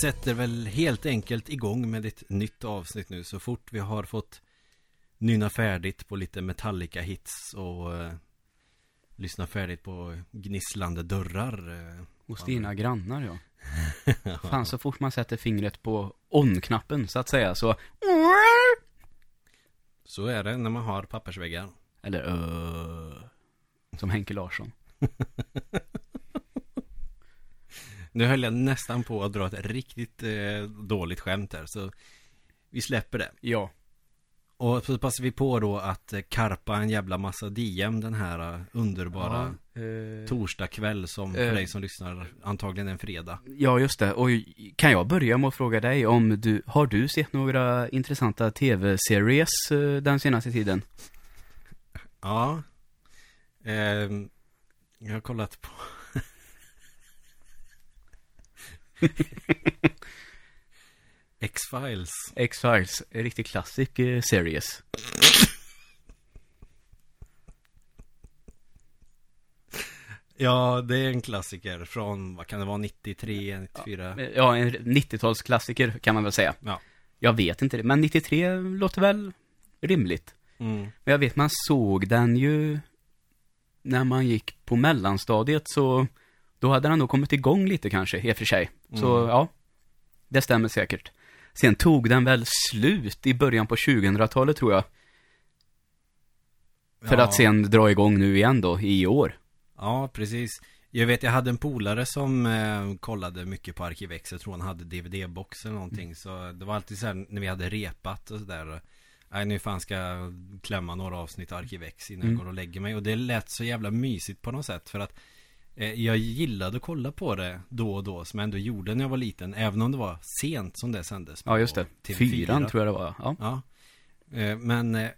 sätter väl helt enkelt igång med ett nytt avsnitt nu så fort vi har fått nynna färdigt på lite Metallica-hits och eh, lyssna färdigt på gnisslande dörrar. Eh. Hos dina grannar ja. Fan, så fort man sätter fingret på on-knappen så att säga så... Så är det när man har pappersväggar. Eller uh, Som Henke Larsson. Nu höll jag nästan på att dra ett riktigt eh, dåligt skämt här så vi släpper det. Ja. Och så passar vi på då att eh, karpa en jävla massa DM den här eh, underbara ja eh, torsdagkväll som för eh, dig som lyssnar antagligen en fredag. Ja, just det. Och kan jag börja med att fråga dig om du, har du sett några intressanta tv-series eh, den senaste tiden? Ja. Ehm, jag har kollat på X-Files. X-Files, en riktig klassisk eh, series. Ja, det är en klassiker från, vad kan det vara, 93, 94? Ja, ja en 90-talsklassiker kan man väl säga. Ja. Jag vet inte det, men 93 låter väl rimligt. Mm. Men jag vet, man såg den ju när man gick på mellanstadiet så då hade den nog kommit igång lite kanske, i och för sig. Så Mm. ja, det stämmer säkert. Sen tog den väl slut i början på 2000-talet tror jag. För Ja. att sen dra igång nu igen då, i år. Ja, precis. Jag vet, jag hade en polare som eh, kollade mycket på Arkivex. Jag tror han hade DVD-box eller någonting. Så det var alltid så här när vi hade repat och sådär. Nej, nu fan ska jag klämma några avsnitt Arkivex innan Mm. jag går och lägger mig. Och det lät så jävla mysigt på något sätt. För att jag gillade att kolla på det då och då. Som jag ändå gjorde när jag var liten. Även om det var sent som det sändes. Ja, just det. TV4. Fyran tror jag det var, ja. Ja. Eh, Men eh,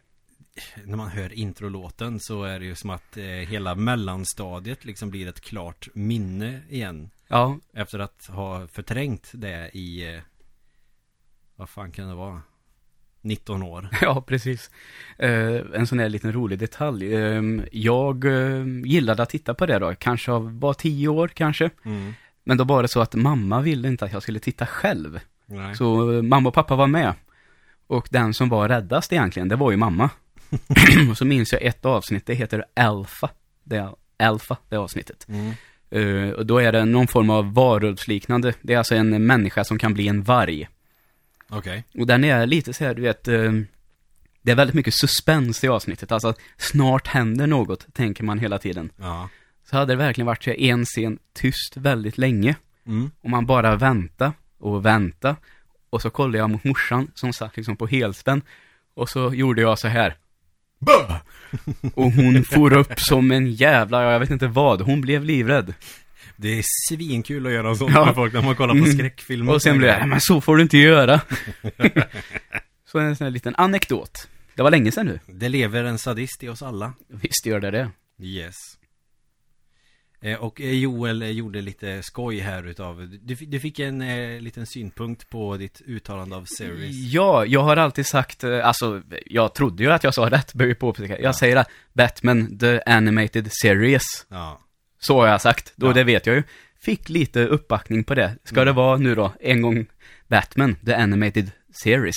när man hör introlåten så är det ju som att eh, hela mellanstadiet liksom blir ett klart minne igen. Ja, Efter att ha förträngt det i, eh, vad fan kan det vara? 19 år. ja precis. Eh, en sån här liten rolig detalj. Eh, jag eh, gillade att titta på det då, kanske av, var tio år kanske. Mm. Men då var det så att mamma ville inte att jag skulle titta själv. Nej. Så eh, mamma och pappa var med. Och den som var räddast egentligen, det var ju mamma. och så minns jag ett avsnitt, det heter Alpha. Det är Alpha, det avsnittet. Mm. Eh, och då är det någon form av varulvsliknande. Det är alltså en människa som kan bli en varg. Okej. Och den är lite så här, du vet, eh, det är väldigt mycket suspens i avsnittet. Alltså, snart händer något, tänker man hela tiden. Ja. Så hade det verkligen varit så här en scen tyst väldigt länge. Mm. Och man bara vänta och vänta. Och så kollade jag mot morsan som satt liksom på helspänn. Och så gjorde jag så här. Bö! Och hon for upp som en jävla, jag vet inte vad, hon blev livrädd. Det är svinkul att göra sånt Ja. med folk när man kollar på Mm. skräckfilmer. Och sen blev jag, "Nej, men så får du inte göra. så en sån här liten anekdot. Det var länge sedan nu. Det lever en sadist i oss alla. Visst gör det det. Yes. Eh, Och eh, Joel gjorde lite skoj här utav Du, fi- du fick en eh, liten synpunkt på ditt uttalande av series Ja, jag har alltid sagt, alltså, jag trodde ju att jag sa rätt, behöver påpeka. Jag Ja. säger att Batman, the animated series. Ja, Så har jag sagt, då Ja. det vet jag ju. Fick lite uppbackning på det. Ska Mm. det vara nu då, en gång Batman, the animated series.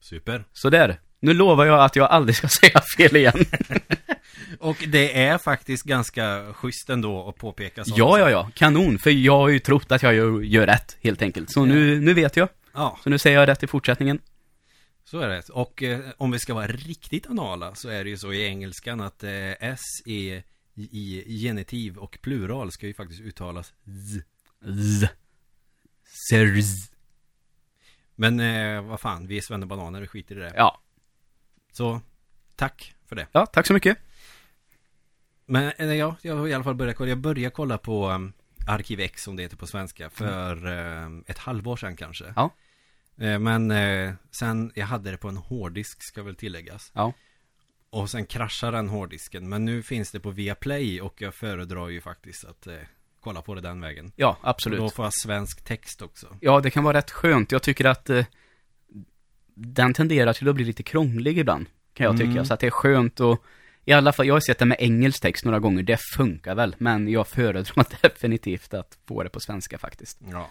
super Så där. Nu lovar jag att jag aldrig ska säga fel igen. Och det är faktiskt ganska schysst ändå att påpeka sånt ja, ja, ja. Kanon. För jag har ju trott att jag gör, gör rätt, helt enkelt. Så nu, nu vet jag. Ja, Så nu säger jag rätt i fortsättningen. så är det Och eh, om vi ska vara riktigt anala så är det ju så i engelskan att eh, S är i, i genitiv och plural ska ju faktiskt uttalas Z Z. Series. Men eh, vad fan, vi är svennebananer, vi skiter i det Ja. Så, tack för det Ja, tack så mycket. Men eh, ja, jag har i alla fall börjat kolla. Jag började kolla på um, Arkiv X som det heter på svenska för um, ett halvår sedan kanske. Ja. Eh, men eh, sen, jag hade det på en hårddisk ska väl tilläggas. Ja. Och sen kraschade den hårddisken. Men nu finns det på Viaplay och jag föredrar ju faktiskt att eh, kolla på det den vägen. Ja, Och absolut. då får jag svensk text också. Ja, det kan vara rätt skönt. Jag tycker att eh, den tenderar till att bli lite krånglig ibland, kan jag Mm. tycka. Så att det är skönt och i alla fall, jag har sett det med engelsk text några gånger, det funkar väl. Men jag föredrar definitivt att få det på svenska faktiskt. Ja.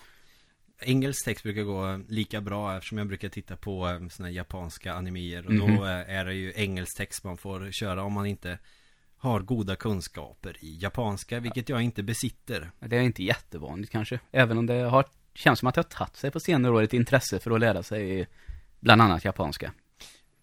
Engelsk text brukar gå lika bra eftersom jag brukar titta på eh, här japanska animier och Mhm. då eh, är det ju engelsk text man får köra om man inte har goda kunskaper i japanska, vilket jag inte besitter. Det är inte jättevanligt kanske. Även om det har, känns som att det har tagit sig på senare år ett intresse för att lära sig bland annat japanska.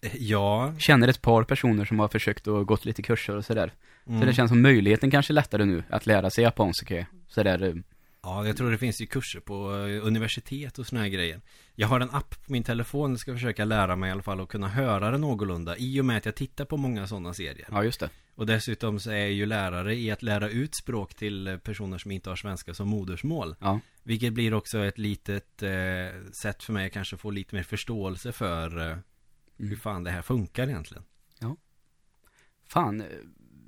Eh, Ja, Känner ett par personer som har försökt och gått lite kurser och sådär. mm. Så det känns som möjligheten kanske är lättare nu att lära sig japanska. Sådär, ja, jag tror det finns ju kurser på eh, universitet och såna här grejer. Jag har en app på min telefon, jag ska försöka lära mig i alla fall att kunna höra det någorlunda i och med att jag tittar på många sådana serier. ja just det. Och dessutom så är jag ju lärare i att lära ut språk till eh, personer som inte har svenska som modersmål. Ja. Vilket blir också ett litet eh, sätt för mig att kanske få lite mer förståelse för eh, hur Mm. fan det här funkar egentligen. Fan, eh,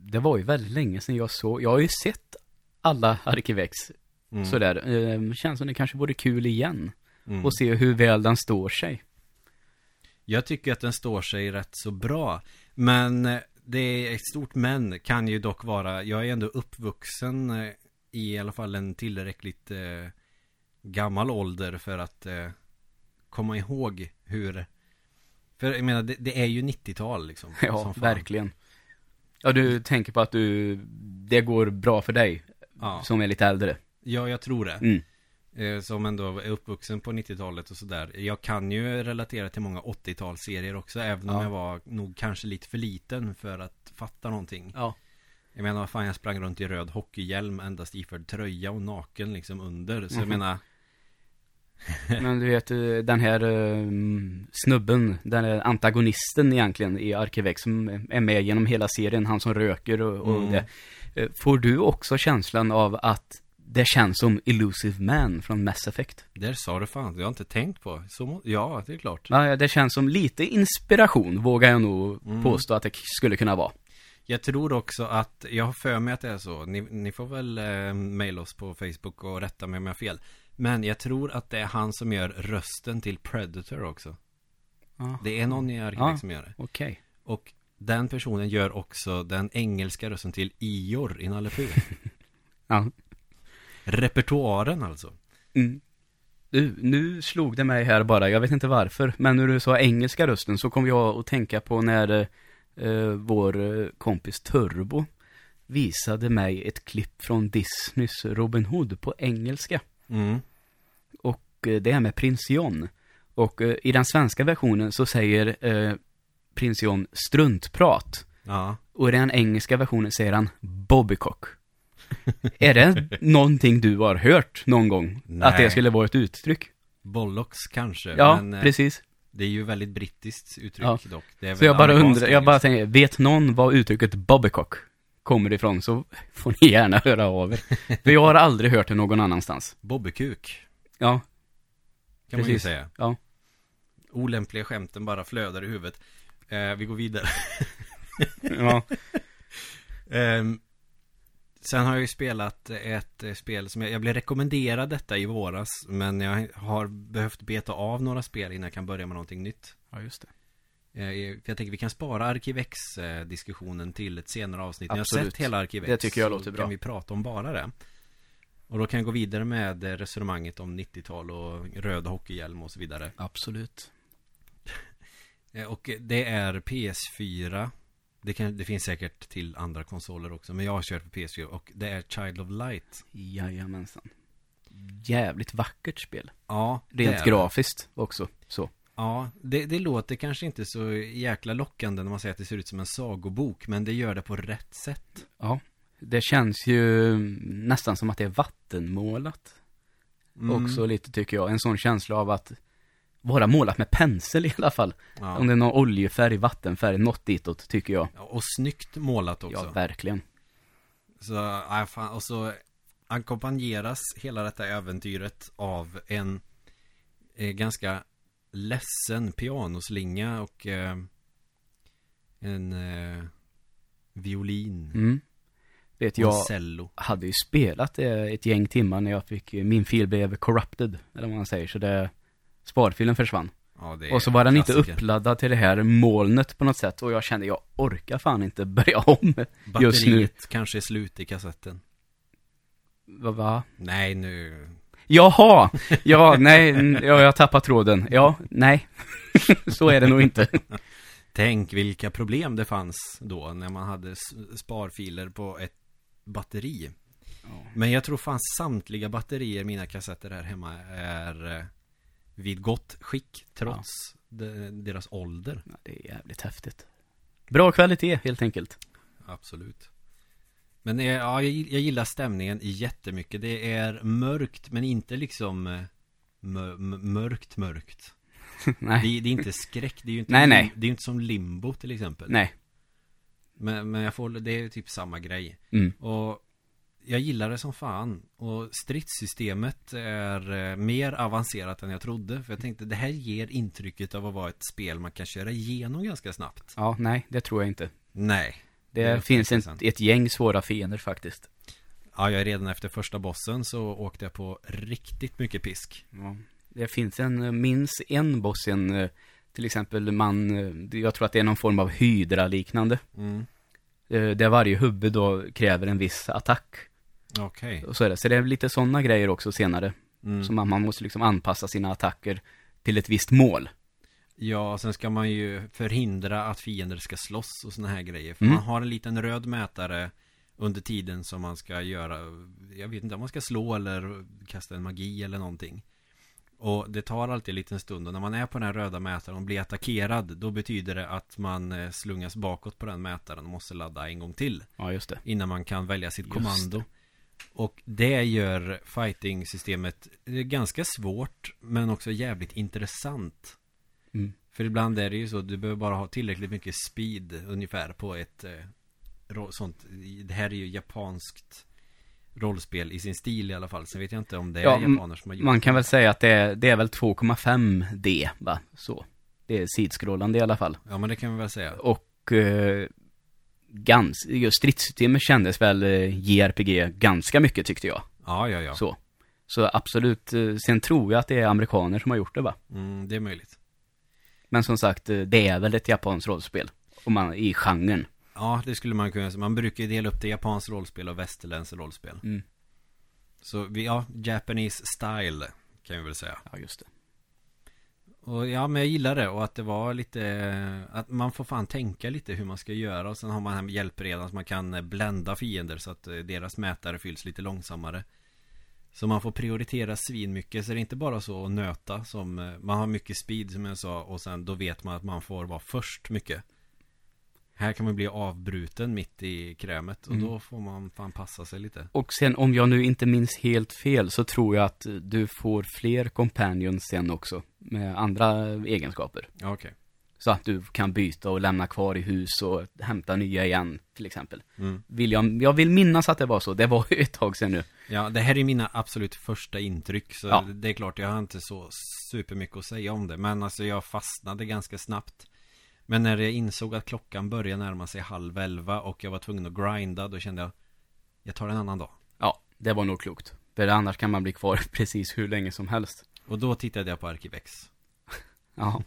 det var ju väldigt länge sedan jag såg, jag har ju sett alla Arkivex Mm. sådär. Eh, känns som det kanske vore kul igen. Mm. Och se hur väl den står sig. Jag tycker att den står sig rätt så bra. Men eh, det är ett stort men kan ju dock vara, jag är ändå uppvuxen eh, i alla fall en tillräckligt eh, gammal ålder för att eh, komma ihåg hur För jag menar, det, det är ju 90-tal liksom. Ja, verkligen. Ja, du tänker på att du, det går bra för dig, Ja. som är lite äldre. Ja, jag tror det. Mm. Eh, som ändå är uppvuxen på 90-talet och sådär. Jag kan ju relatera till många 80-talsserier också, även om Ja. jag var nog kanske lite för liten för att fatta någonting. Ja. Jag menar, vad fan, jag sprang runt i röd hockeyhjälm, endast iförd tröja och naken liksom under. Så jag Mhm. menar, Men du vet, eh, den här eh, snubben, den är antagonisten egentligen i Arkivex som är med genom hela serien, han som röker och, och Mm. det. Får du också känslan av att det känns som Illusive Man från Mass Effect? där sa du fan, det har jag inte tänkt på. Så, ja, det är klart. Ja, det känns som lite inspiration, vågar jag nog Mm. påstå att det skulle kunna vara. Jag tror också att, jag har för mig att det är så. Ni, ni får väl eh, mejla oss på Facebook och rätta mig om jag har fel. Men jag tror att det är han som gör rösten till Predator också. Ja. Det är någon i Arkitekt Ja. som gör det. Okej. Och den personen gör också den engelska rösten till Ior i Nalle. Ja. Repertoaren alltså. Mm. Du, nu slog det mig här bara, jag vet inte varför, men när du sa engelska rösten så kom jag att tänka på när eh, vår eh, kompis Turbo visade mig ett klipp från Disneys Robin Hood på engelska. Mm. Och eh, det är med prins John. Och eh, i den svenska versionen så säger eh, prins John struntprat. Ja. Och i den engelska versionen säger han Bobbycock. är det någonting du har hört någon gång? Att det Nej. skulle vara ett uttryck? Bollocks kanske. Ja, men eh, precis. det är ju väldigt brittiskt uttryck Ja. dock. Det är Så väl jag bara amerikanskt undrar, jag bara tänker, vet någon var uttrycket Bobbycock kommer ifrån så får ni gärna höra av er. För jag har aldrig hört det någon annanstans. Bobbykuk. Ja, Kan man ju Precis. säga. Ja. Olämpliga skämten bara flödar i huvudet. Eh, vi går vidare. ja, Ehm, sen har jag ju spelat ett eh, spel som jag, jag blev rekommenderad detta i våras. Men jag har behövt beta av några spel innan jag kan börja med någonting nytt. ja just det. Eh, jag tänker vi kan spara Arkivex-diskussionen till ett senare avsnitt. När jag har Absolut. sett hela Arkivex. Det tycker jag låter bra. kan vi prata om bara det. Och då kan jag gå vidare med eh, resonemanget om 90-tal och röd hockeyhjälm och så vidare. Absolut. Eh, Och det är PS4 det, kan, det finns säkert till andra konsoler också Men jag har kört på PS4 och det är Child of Light Jajamensan. Jävligt vackert spel. Ja, Rent grafiskt också, så. Ja, det, det låter kanske inte så jäkla lockande när man säger att det ser ut som en sagobok Men det gör det på rätt sätt Ja. Det känns ju nästan som att det är vattenmålat. Mm. Också lite tycker jag. En sån känsla av att vara målat med pensel i alla fall. ja. Om det är någon oljefärg, vattenfärg, något ditåt tycker jag. Ja, Och snyggt målat också Ja, verkligen. Så, ja, fan, och så ackompanjeras hela detta äventyret av en eh, ganska ledsen pianoslinga och eh, en eh, violin Mm. Vet jag cello. hade ju spelat det ett gäng timmar när jag fick, min fil blev corrupted, eller vad man säger, så det, sparfilen försvann. Ja, det är Och så var den inte uppladdad till det här molnet på något sätt och jag kände, jag orkar fan inte börja om just nu. Batteriet kanske är slut i kassetten. Va, va? Nej, nu. Jaha! Ja, nej, ja, jag har tappat tråden. Ja, nej. Så är det nog inte. Tänk vilka problem det fanns då när man hade sparfiler på ett batteri. Men jag tror fan samtliga batterier, mina kassetter här hemma, är eh, vid gott skick trots de, deras ålder. Ja, det är jävligt häftigt. Bra kvalitet, helt enkelt. Absolut. Men eh, ja, jag, gillar stämningen jättemycket. Det är mörkt men inte liksom eh, mö, mö- mörkt mörkt. nej, Det, det är inte skräck. Det är ju inte, Nej, nej. Det är inte som limbo till exempel. nej. Men, men jag får, det är typ samma grej. Mm. Och jag gillar det som fan. Och stridssystemet är eh, mer avancerat än jag trodde. För jag tänkte det här ger intrycket av att vara ett spel man kan köra igenom ganska snabbt. Ja, nej, det tror jag inte. Nej. Det, Det finns en, ett gäng svåra fiender faktiskt. Ja, jag är redan efter första bossen så åkte jag på riktigt mycket pisk. Ja. Det finns en, eh, minst en boss, en, eh, till exempel man, jag tror att det är någon form av hydra-liknande. Mm. Eh, Där varje huvud då kräver en viss attack. Okej. Och så är det. Så det är lite sådana grejer också senare. Mm. Så man, man måste liksom anpassa sina attacker till ett visst mål. Ja, sen ska man ju förhindra att fiender ska slåss och såna här grejer. För Mm. man har en liten röd mätare under tiden som man ska göra, jag vet inte om man ska slå eller kasta en magi eller någonting. Och det tar alltid en liten stund och när man är på den här röda mätaren och blir attackerad då betyder det att man eh, slungas bakåt på den mätaren och måste ladda en gång till Ja, just det. innan man kan välja sitt Just kommando. Och det gör fighting-systemet eh, ganska svårt men också jävligt intressant. Mm. För ibland är det ju så, du behöver bara ha tillräckligt mycket speed ungefär på ett eh, sånt. Det här är ju japanskt rollspel i sin stil i alla fall. Sen vet jag inte om det är Ja, japaner som har gjort Man kan väl säga att det är, det är väl 2,5D, va? Så. Det är sidskrollande i alla fall. Ja, men det kan vi väl säga. Och eh, gans, just stridssystemet kändes väl eh, JRPG ganska mycket tyckte jag. Ja, ja, ja. Så. Så absolut, eh, sen tror jag att det är amerikaner som har gjort det va? Mm, det är möjligt. Men som sagt, eh, det är väl ett japanskt rollspel. Om man, i genren. Ja, det skulle man kunna säga. Man brukar ju dela upp det japanskt rollspel och västerländskt rollspel. Mm. Så vi, ja, Japanese style kan vi väl säga. Ja, just det. Och ja, men jag gillar det. Och att det var lite Att man får fan tänka lite hur man ska göra. Och sen har man här med hjälpredan så man kan eh, blända fiender så att eh, deras mätare fylls lite långsammare. Så man får prioritera svin mycket. Så det är inte bara så att nöta som eh, Man har mycket speed som jag sa. Och sen då vet man att man får vara först mycket. Här kan man bli avbruten mitt i krämet och Mm. då får man fan passa sig lite Och sen om jag nu inte minns helt fel så tror jag att du får fler companions sen också. Med andra egenskaper. Ja, okej Så att du kan byta och lämna kvar i hus och hämta nya igen till exempel. mm. Vill jag, jag vill minnas att det var så. Det var ju ett tag sedan nu. Ja, det här är mina absolut första intryck Så Ja. det är klart, jag har inte så supermycket att säga om det Men alltså jag fastnade ganska snabbt Men när jag insåg att klockan började närma sig halv elva Och jag var tvungen att grinda Då kände jag Jag tar en annan dag Ja, det var nog klokt. För annars kan man bli kvar precis hur länge som helst. Och då tittade jag på Arkivex Ja.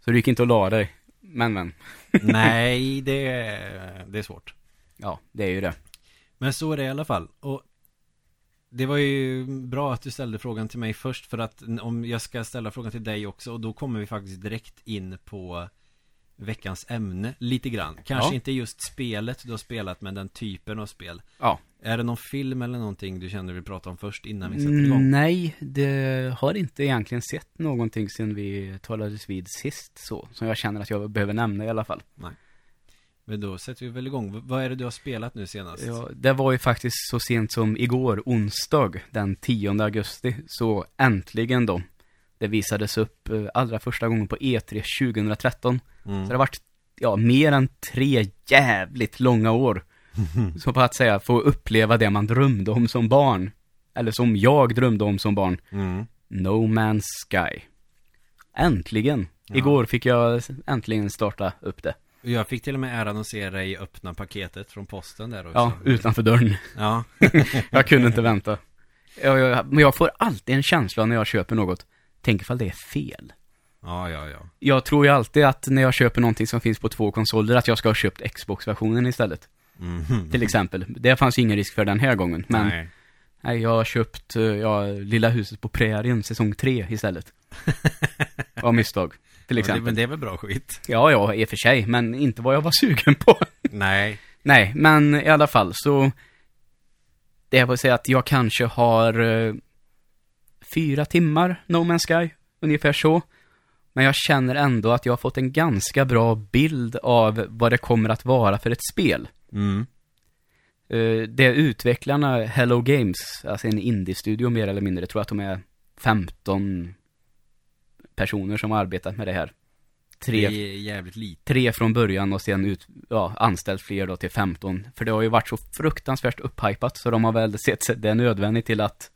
Så du gick inte och la dig. Men men. Nej, det är, det är svårt Ja, det är ju det. Men så är det i alla fall Och det var ju bra att du ställde frågan till mig först För att om jag ska ställa frågan till dig också Och då kommer vi faktiskt direkt in på Veckans ämne lite grann Kanske Ja. inte just spelet du har spelat Men den typen av spel Ja. Är det någon film eller någonting du känner du vill prata om först innan vi sätter igång? Mm, Nej, det har inte egentligen sett någonting sen vi talades vid sist så. Som jag känner att jag behöver nämna i alla fall. Men då sätter vi väl igång Vad är det du har spelat nu senast? Ja, det var ju faktiskt så sent som igår, onsdag, den 10 augusti, så äntligen då. Det visades upp eh, allra första gången på E E3 2013. mm. Så det har varit, ja, mer än tre jävligt långa år. Så på att säga, få uppleva det man drömde om som barn. Eller som jag drömde om som barn. Mm. No Man's Sky. Äntligen. Ja. Igår fick jag äntligen starta upp det. Jag fick till och med äran att se dig öppna paketet från posten där också Ja, utanför dörren. Ja, Jag kunde inte vänta. Jag, jag, men jag får alltid en känsla när jag köper något. Tänk ifall det är fel. ja, ja, ja Jag tror ju alltid att när jag köper någonting som finns på två konsoler att jag ska ha köpt Xbox-versionen istället. Mhm. Till exempel. Det fanns ingen risk för den här gången. Men Nej. Nej, jag har köpt, eh, ja, Lilla huset på prärien, säsong 3 istället. Av misstag, till Ja, det, exempel. men det är väl bra skit? Ja, ja, i och för sig, men inte vad jag var sugen på. Nej. Nej, men i alla fall så... Det jag vill säga att jag kanske har eh, fyra timmar No Man's Sky, ungefär så. Men jag känner ändå att jag har fått en ganska bra bild av vad det kommer att vara för ett spel. Mm. Eh, det är utvecklarna Hello Games, alltså en indie-studio mer eller mindre, jag tror att de är 15 personer som har arbetat med det här. Tre, Det är jävligt lite. tre från början och sen ut, ja, anställt fler då till 15. För det har ju varit så fruktansvärt upphypat så de har väl sett sig det är nödvändigt till att,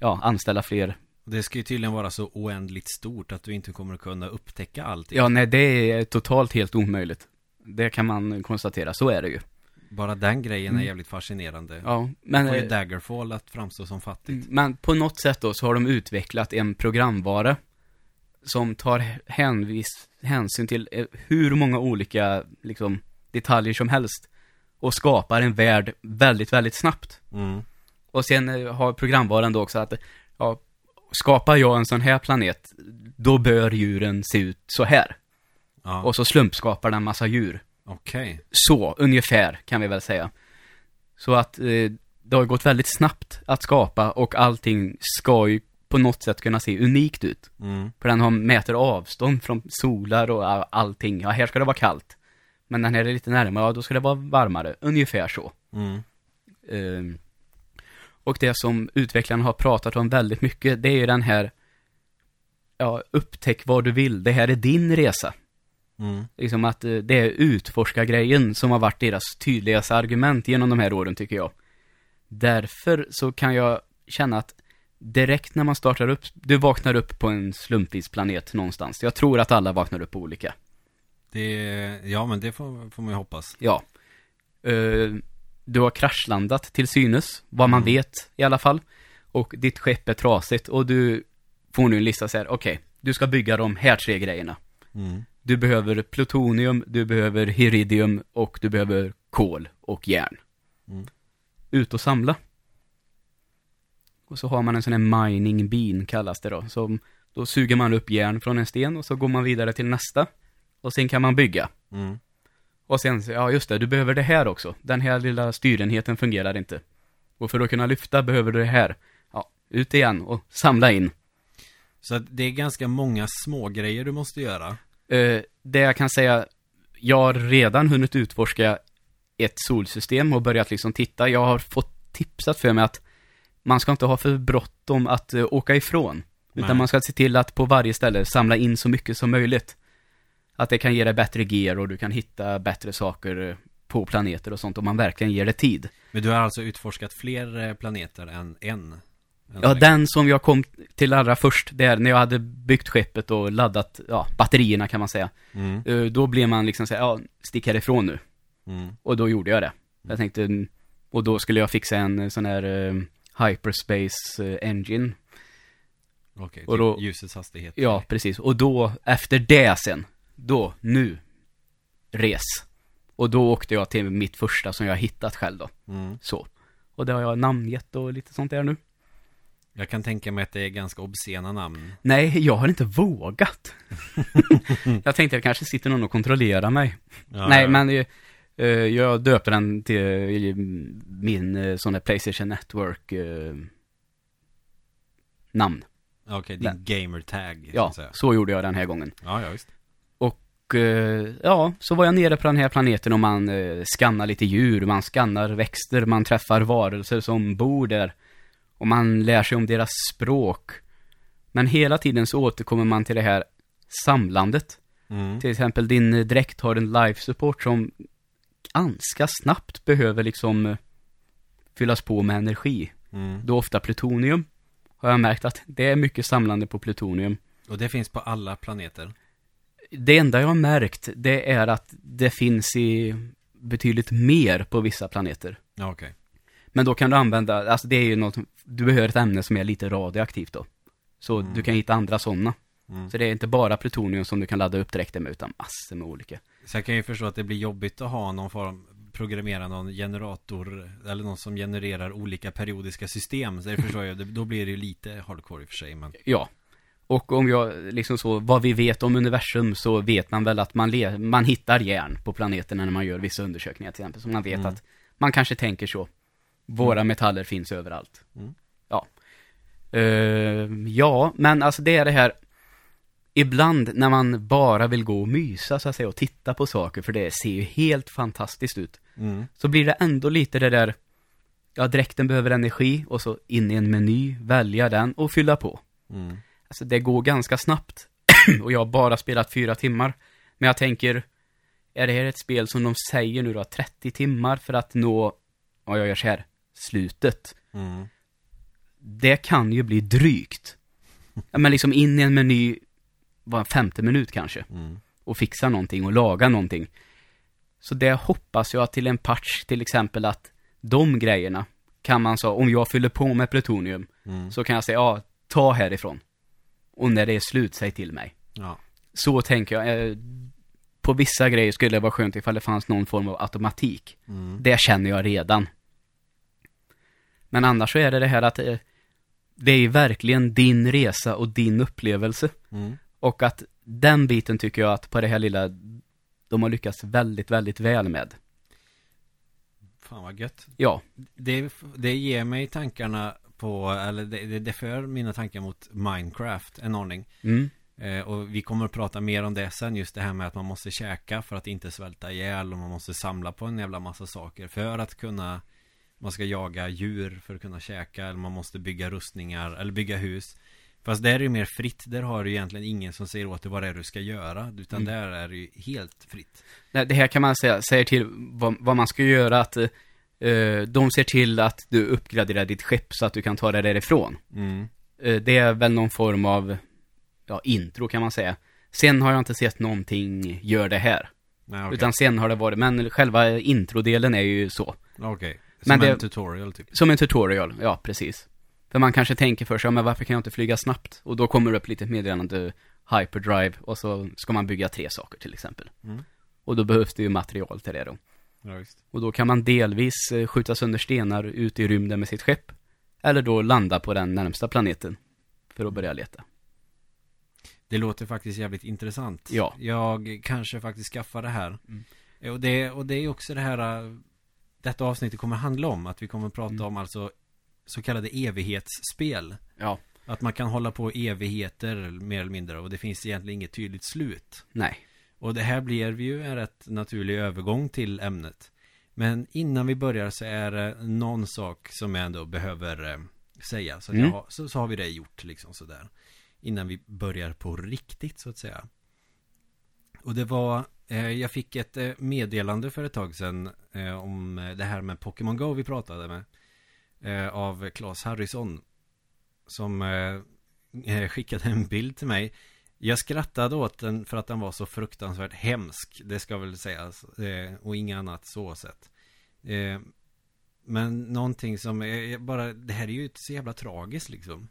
ja, anställa fler. Det ska ju tydligen vara så oändligt stort att du inte kommer att kunna upptäcka allting. Ja, nej, det är totalt helt omöjligt. Det kan man konstatera, så är det ju. Bara den grejen är Mm. jävligt fascinerande. Ja, men... Ju eh, Daggerfall att framstå som fattigt. Men på något sätt då så har de utvecklat en programvara som tar hänvis, hänsyn till eh, hur många olika liksom, detaljer som helst och skapar en värld väldigt, väldigt snabbt. Mm. Och sen eh, har programvaran då också att, ja, skapar jag en sån här planet, då bör djuren se ut så här. Ja, Och så slumpskapar den massa djur. okej. Så, ungefär, kan vi väl säga. Så att eh, det har gått väldigt snabbt att skapa och allting ska ju på något sätt kunna se unikt ut. Mm. För den har mäter avstånd från solar och all- allting. Ja, här ska det vara kallt. Men den här är lite närmare, ja då ska det vara varmare. Ungefär så. Mm. Ehm, och det som utvecklarna har pratat om väldigt mycket, det är ju den här, ja, upptäck vad du vill. Det här är din resa. Mm. Liksom att eh, det är utforskargrejen som har varit deras tydligaste argument genom de här åren tycker jag. Därför så kan jag känna att direkt när man startar upp, du vaknar upp på en slumpvis planet någonstans. Jag tror att alla vaknar upp på olika. Det, ja men det får, får man ju hoppas. Ja. Eh, du har kraschlandat till synes, vad man Mm. vet i alla fall. Och ditt skepp är trasigt och du får nu en lista så här, okej, du ska bygga de här tre grejerna. Mm. Du behöver plutonium, du behöver hiridium och du behöver kol och järn. Mm. Ut och samla. Och så har man en sån här mining bean kallas det då. Så då suger man upp järn från en sten och så går man vidare till nästa. Och sen kan man bygga. Mm. Och sen, ja just det, du behöver det här också. Den här lilla styrenheten fungerar inte. Och för att kunna lyfta behöver du det här. Ja, ut igen och samla in. Så att det är ganska många små grejer du måste göra. Eh, det jag kan säga, jag har redan hunnit utforska ett solsystem och börjat liksom titta. Jag har fått tipsat för mig att man ska inte ha för bråttom att eh, åka ifrån. Nej. Utan man ska se till att på varje ställe samla in så mycket som möjligt. Att det kan ge dig bättre gear och du kan hitta bättre saker på planeter och sånt om man verkligen ger det tid. Men du har alltså utforskat fler eh, planeter än en? Ja, den som jag kom till allra först, där när jag hade byggt skeppet och laddat, ja, batterierna kan man säga. Mm. Eh, Då blev man liksom säga, ja, stick härifrån nu. Mm. Och då gjorde jag det. Jag tänkte, mm, och då skulle jag fixa en eh, sån här eh, hyperspace engine. Okej, då- typ ljusets hastighet. Ja, precis. Och då, efter det sen, då, nu, res. Och då åkte jag till mitt första som jag hittat själv då. Mm. Så. Och det har jag namngett och lite sånt där nu. Jag kan tänka mig att det är ganska obscena namn. Nej, jag har inte vågat. jag tänkte att det kanske sitter någon och kontrollerar mig. Ja, Nej, ja. men eh, jag döpte den till eh, min eh, sån där Playstation Network namn. Okej, din gamertag. Ja, så gjorde jag den här gången. Ja, ja, visst. Och eh, ja, så var jag nere på den här planeten och man eh, skannar lite djur, man skannar växter, man träffar varelser som bor där. Och man lär sig om deras språk. Men hela tiden så återkommer man till det här samlandet. Mm. Till exempel din eh, dräkt har en life support som ganska snabbt behöver liksom eh, fyllas på med energi. Mm. Då ofta plutonium. Har jag märkt att det är mycket samlande på plutonium. Och det finns på alla planeter. Det enda jag har märkt, det är att det finns i betydligt mer på vissa planeter. Ja, okej. Men då kan du använda, alltså det är ju något, du behöver ett ämne som är lite radioaktivt då. Så Mm. du kan hitta andra sådana. Mm. Så det är inte bara plutonium som du kan ladda upp dräkten med, utan massor med olika. Så jag kan ju förstå att det blir jobbigt att ha någon form programmera någon generator eller någon som genererar olika periodiska system. Så det förstår jag, det- då blir det ju lite hardcore i och för sig. Men Ja. Och om jag, liksom så, vad vi vet om universum så vet man väl att man, le, man hittar järn på planeterna när man gör vissa undersökningar till exempel. Så man vet Mm. att, man kanske tänker så. Våra metaller finns överallt. Mm. Ja. Eh, ja, men alltså det är det här, ibland när man bara vill gå och mysa så att säga och titta på saker, för det ser ju helt fantastiskt ut. mm. Så blir det ändå lite det där, ja dräkten behöver energi och så in i en meny, välja den och fylla på. Alltså det går ganska snabbt. och jag har bara spelat fyra timmar. Men jag tänker, är det här ett spel som de säger nu då, 30 timmar för att nå, ja jag gör så här, slutet. Mm. Det kan ju bli drygt. Ja, men liksom in i en meny, var femte minut kanske. Mm. Och fixa någonting och laga någonting. Så det hoppas jag till en patch till exempel att de grejerna kan man så, om jag fyller på med plutonium, Mm. så kan jag säga, ja, ta härifrån. Och när det är slut, säg till mig. Ja. Så tänker jag. Eh, På vissa grejer skulle det vara skönt ifall det fanns någon form av automatik. Mm. Det känner jag redan. Men annars så är det det här att eh, det är verkligen din resa och din upplevelse. Mm. Och att den biten tycker jag att på det här lilla, de har lyckats väldigt, väldigt väl med. Fan vad gött. Ja, Det, det ger mig tankarna på, eller det, det, det för mina tankar mot Minecraft en aning. mm, Eh, och vi kommer att prata mer om det sen, just det här med att man måste käka för att inte svälta ihjäl och man måste samla på en jävla massa saker för att kunna man ska jaga djur för att kunna käka eller man måste bygga rustningar eller bygga hus. Fast där är det mer fritt, där har du egentligen ingen som säger åt dig vad det är du ska göra, utan Mm. där är det ju helt fritt. Nej, det här kan man säga, säger till vad, vad man ska göra att eh, de ser till att du uppgraderar ditt skepp så att du kan ta det därifrån. Mm. Eh, det är väl någon form av, ja, intro kan man säga. Sen har jag inte sett någonting gör det här. Nej, okej. Utan sen har det varit, men själva introdelen är ju så. Okej. Som Men det- en tutorial typ. Som en tutorial, ja precis. För man kanske tänker för sig, ja, men varför kan jag inte flyga snabbt? Och då kommer det upp lite meddelande, hyperdrive, och så ska man bygga tre saker till exempel. Mm. Och då behövs det ju material till det då. Ja, visst. Och då kan man delvis eh, skjuta sönder stenar ut i rymden med sitt skepp. Eller då landa på den närmsta planeten. För att börja leta. Det låter faktiskt jävligt intressant. Ja. Jag kanske faktiskt skaffar det här. Mm. Och, det, och det är också det här äh, Detta avsnittet kommer handla om att vi kommer att prata Mm. om alltså Så kallade evighetsspel Ja. Att man kan hålla på evigheter mer eller mindre och det finns egentligen inget tydligt slut Nej. Och det här blir ju en rätt naturlig övergång till ämnet. Men innan vi börjar så är det någon sak som jag ändå behöver eh, säga. Så, Mm. har, så, så har vi det gjort liksom sådär. Innan vi börjar på riktigt så att säga. Och det var eh, Jag fick ett eh, meddelande för ett tag sedan eh, Om eh, det här med Pokémon Go vi pratade med eh, Av Claes Harrison Som skickade en bild till mig Jag skrattade åt den för att den var så fruktansvärt hemsk Det ska väl sägas eh, Och inget annat så sett eh, Men någonting som är bara Det här är ju så jävla tragiskt liksom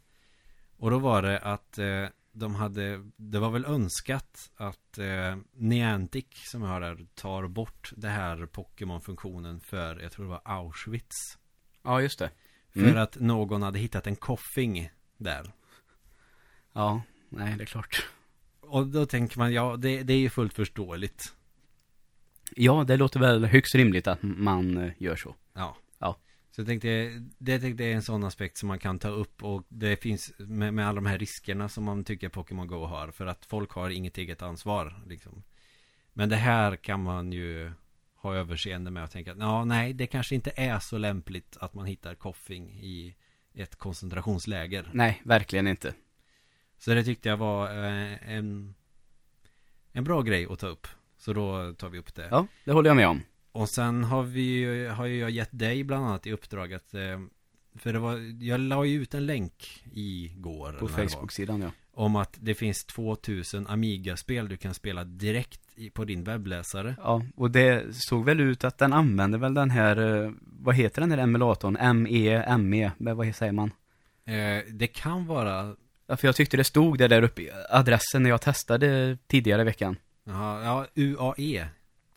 Och då var det att eh, de hade, det var väl önskat att eh, Niantic som jag har där tar bort det här Pokémon-funktionen för, jag tror det var Auschwitz. Ja, just det. För Mm. att någon hade hittat en koffing där. Ja, nej det är klart. Och då tänker man, ja det, det är ju fullt förståeligt. Ja, det låter väl högst rimligt att man eh, gör så. Ja. Ja. Så jag tänkte, det tänkte jag är en sån aspekt som man kan ta upp och det finns med, med alla de här riskerna som man tycker Pokémon Go har. För att folk har inget eget ansvar liksom. Men det här kan man ju ha överseende med och tänka att ja, nej, det kanske inte är så lämpligt att man hittar koffing i ett koncentrationsläger. Nej, verkligen inte. Så det tyckte jag var eh, en, en bra grej att ta upp. Så då tar vi upp det. Ja, det håller jag med om. Och sen har vi har ju jag gett dig bland annat i uppdrag att eh, För det var, jag la ju ut en länk igår På Facebook-sidan, ja. Om att det finns 2000 Amiga-spel du kan spela direkt på din webbläsare Ja, och det såg väl ut att den använde väl den här, eh, vad heter den här emulatorn? ME, ME, men vad säger man? eh, Det kan vara Ja, för jag tyckte det stod det där uppe i adressen när jag testade tidigare i veckan. Jaha, ja, UAE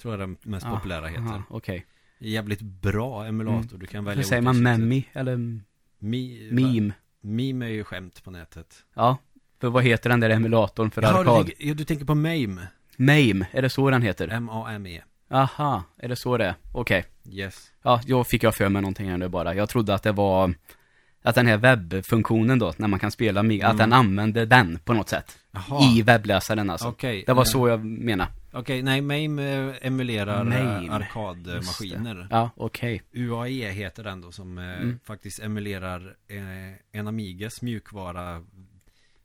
Tror jag den mest populära heter Aha, Okej. jävligt bra emulator. Du kan välja Hur säger man memi eller Mi, meme? Va? Meme är ju skämt på nätet. Ja. För vad heter den där emulatorn för du, arkad? tänker, ja, du tänker på MAME. MAME, är det så den heter? M-A-M-E. Aha, är det så det är? Okej. Yes. Ja, då fick jag för mig någonting här nu bara. Jag trodde att det var att den här webbfunktionen då, när man kan spela att Mm. den använde den på något sätt. Jaha. I webbläsaren alltså. Okej. Det var eh, så jag menade. Okej, nej, MAME eh, emulerar MAME, eh, arkadmaskiner. Ja, okej. UAE heter den då som Mm. faktiskt emulerar eh, en Amigas mjukvara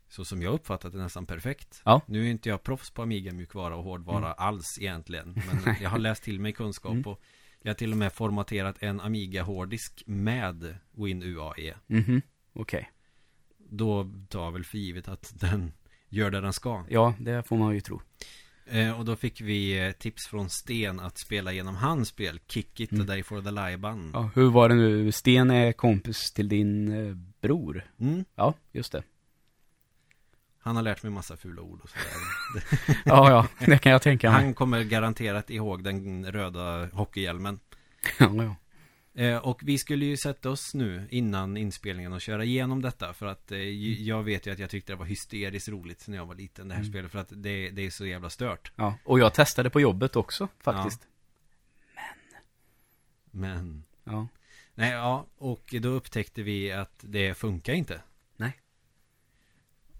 så som jag uppfattat det nästan perfekt. Ja. Nu är inte jag proffs på Amiga mjukvara och hårdvara Mm. alls egentligen. Men jag har läst till mig kunskap Mm. och jag har till och med formaterat en Amiga hårddisk med WinUAE. Mhm, okej. Då tar jag väl för givet att den gör det den ska. Ja, det får man ju tro. Eh, och då fick vi eh, tips från Sten att spela genom hans spel Kick It, Mm. Day for the Liban. Ja, hur var det nu? Sten är kompis till din eh, bror? Mm. Ja, just det. Han har lärt mig massa fula ord och sådär. Ja, ja, det kan jag tänka mig. Han kommer garanterat ihåg den röda hockeyhjälmen. Ja, ja. Eh, och vi skulle ju sätta oss nu innan inspelningen och köra igenom detta för att eh, ju- jag vet ju att jag tyckte det var hysteriskt roligt när jag var liten det här Mm. spelet för att det, det är så jävla stört. ja. Och jag testade på jobbet också, faktiskt. Men, Ja. nej ja, och då upptäckte vi att det funkar inte.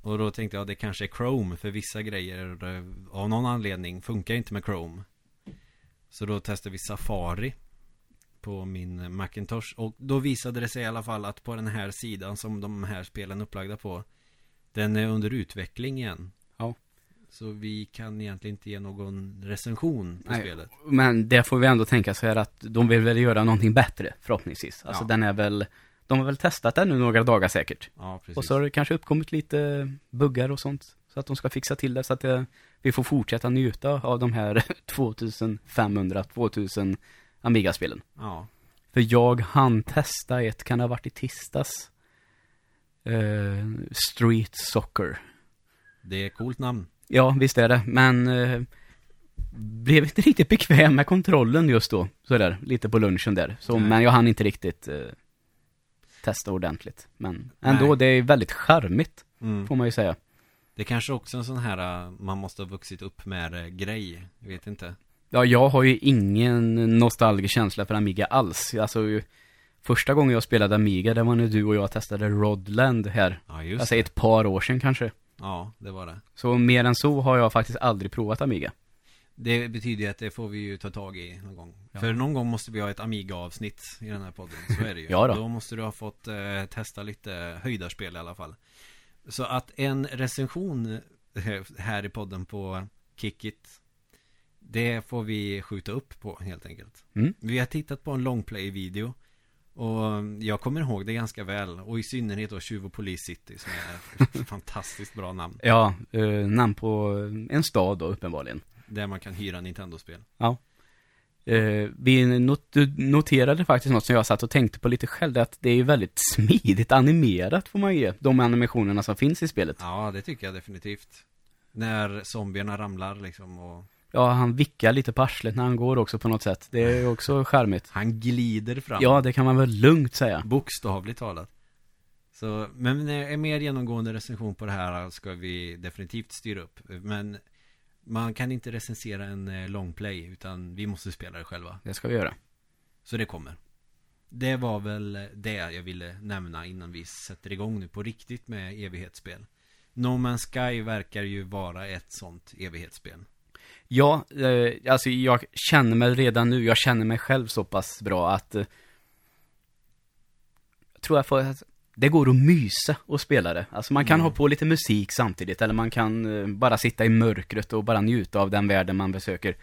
Och då tänkte jag, det kanske är Chrome för vissa grejer eh, av någon anledning funkar inte med Chrome. Så då testade vi Safari på min Macintosh och då visade det sig i alla fall att på den här sidan som de här spelen är upplagda på den är under utveckling igen. Ja. Så vi kan egentligen inte ge någon recension på Nej. spelet. Men det får vi ändå tänka så här att de vill väl göra någonting bättre, förhoppningsvis. Alltså Ja. den är väl, de har väl testat den nu några dagar säkert. Ja, precis. Och så har det kanske uppkommit lite buggar och sånt. Så att de ska fixa till det så att det, vi får fortsätta njuta av de här 2500-2000 Amiga-spelen. Ja, För jag hann testa ett, kan det ha varit i tisdags? Eh, Street Soccer. det är ett coolt namn. Ja, visst är det, men eh, blev inte riktigt bekväm med kontrollen just då. Sådär, lite på lunchen där. Så, Nej. men jag hann inte riktigt eh, testa ordentligt. Men ändå, Nej. det är väldigt charmigt, Mm. får man ju säga. Det är kanske också en sån här uh, man måste ha vuxit upp med uh, grej. Jag vet inte. Ja, jag har ju ingen nostalgisk känsla för Amiga alls. Alltså, första gången jag spelade Amiga, det var när du och jag testade Rodland här. Ja, just Alltså det. ett par år sedan kanske. Ja, det var det. Så mer än så har jag faktiskt aldrig provat Amiga. Det betyder ju att det får vi ju ta tag i någon gång. Ja. För någon gång måste vi ha ett Amiga-avsnitt i den här podden. Så är det ju. Ja då. då måste du ha fått eh, testa lite höjdarspel i alla fall. Så att en recension eh, här i podden på Kickit Det får vi skjuta upp på helt enkelt. Mm. Vi har tittat på en longplay-video. Och jag kommer ihåg det ganska väl. Och i synnerhet då Tjuv och Polis City som är ett fantastiskt bra namn. Ja, eh, namn på en stad då uppenbarligen. Där man kan hyra Nintendo-spel. Eh, vi not noterade faktiskt något som jag satt och tänkte på lite själv, det att det är ju väldigt smidigt animerat får man ge, de animationerna som finns i spelet. Ja, det tycker jag definitivt. När zombierna ramlar liksom och Ja, han vickar lite på arslet när han går också på något sätt. Det är också charmigt. han glider fram. Ja, det kan man väl lugnt säga. Bokstavligt talat. Så, men eh, en mer genomgående recension på det här ska vi definitivt styra upp. Men man kan inte recensera en eh, longplay utan vi måste spela det själva. Det ska vi göra. Så det kommer. Det var väl det jag ville nämna innan vi sätter igång nu på riktigt med evighetsspel. No Man's Sky verkar ju vara ett sånt evighetsspel. Ja, eh, alltså jag känner mig redan nu, jag känner mig själv så pass bra att eh, jag tror jag får, det går att mysa och spela det. Alltså man kan Mm. ha på lite musik samtidigt, eller man kan eh, bara sitta i mörkret och bara njuta av den världen man besöker.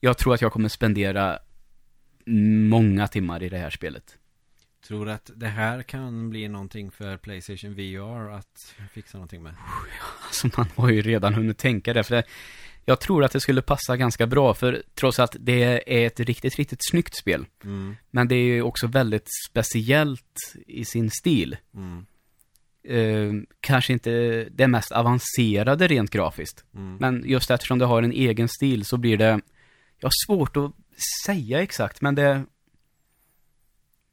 Jag tror att jag kommer spendera många timmar i det här spelet. Tror att det här kan bli någonting för Playstation VR att fixa någonting med? Alltså man har ju redan hunnit tänka det, för det, jag tror att det skulle passa ganska bra, för trots att det är ett riktigt, riktigt snyggt spel, Mm, men det är ju också väldigt speciellt i sin stil. mm, Eh, kanske inte det mest avancerade rent grafiskt, mm. men just eftersom det har en egen stil så blir det, jag har svårt att säga exakt, men det,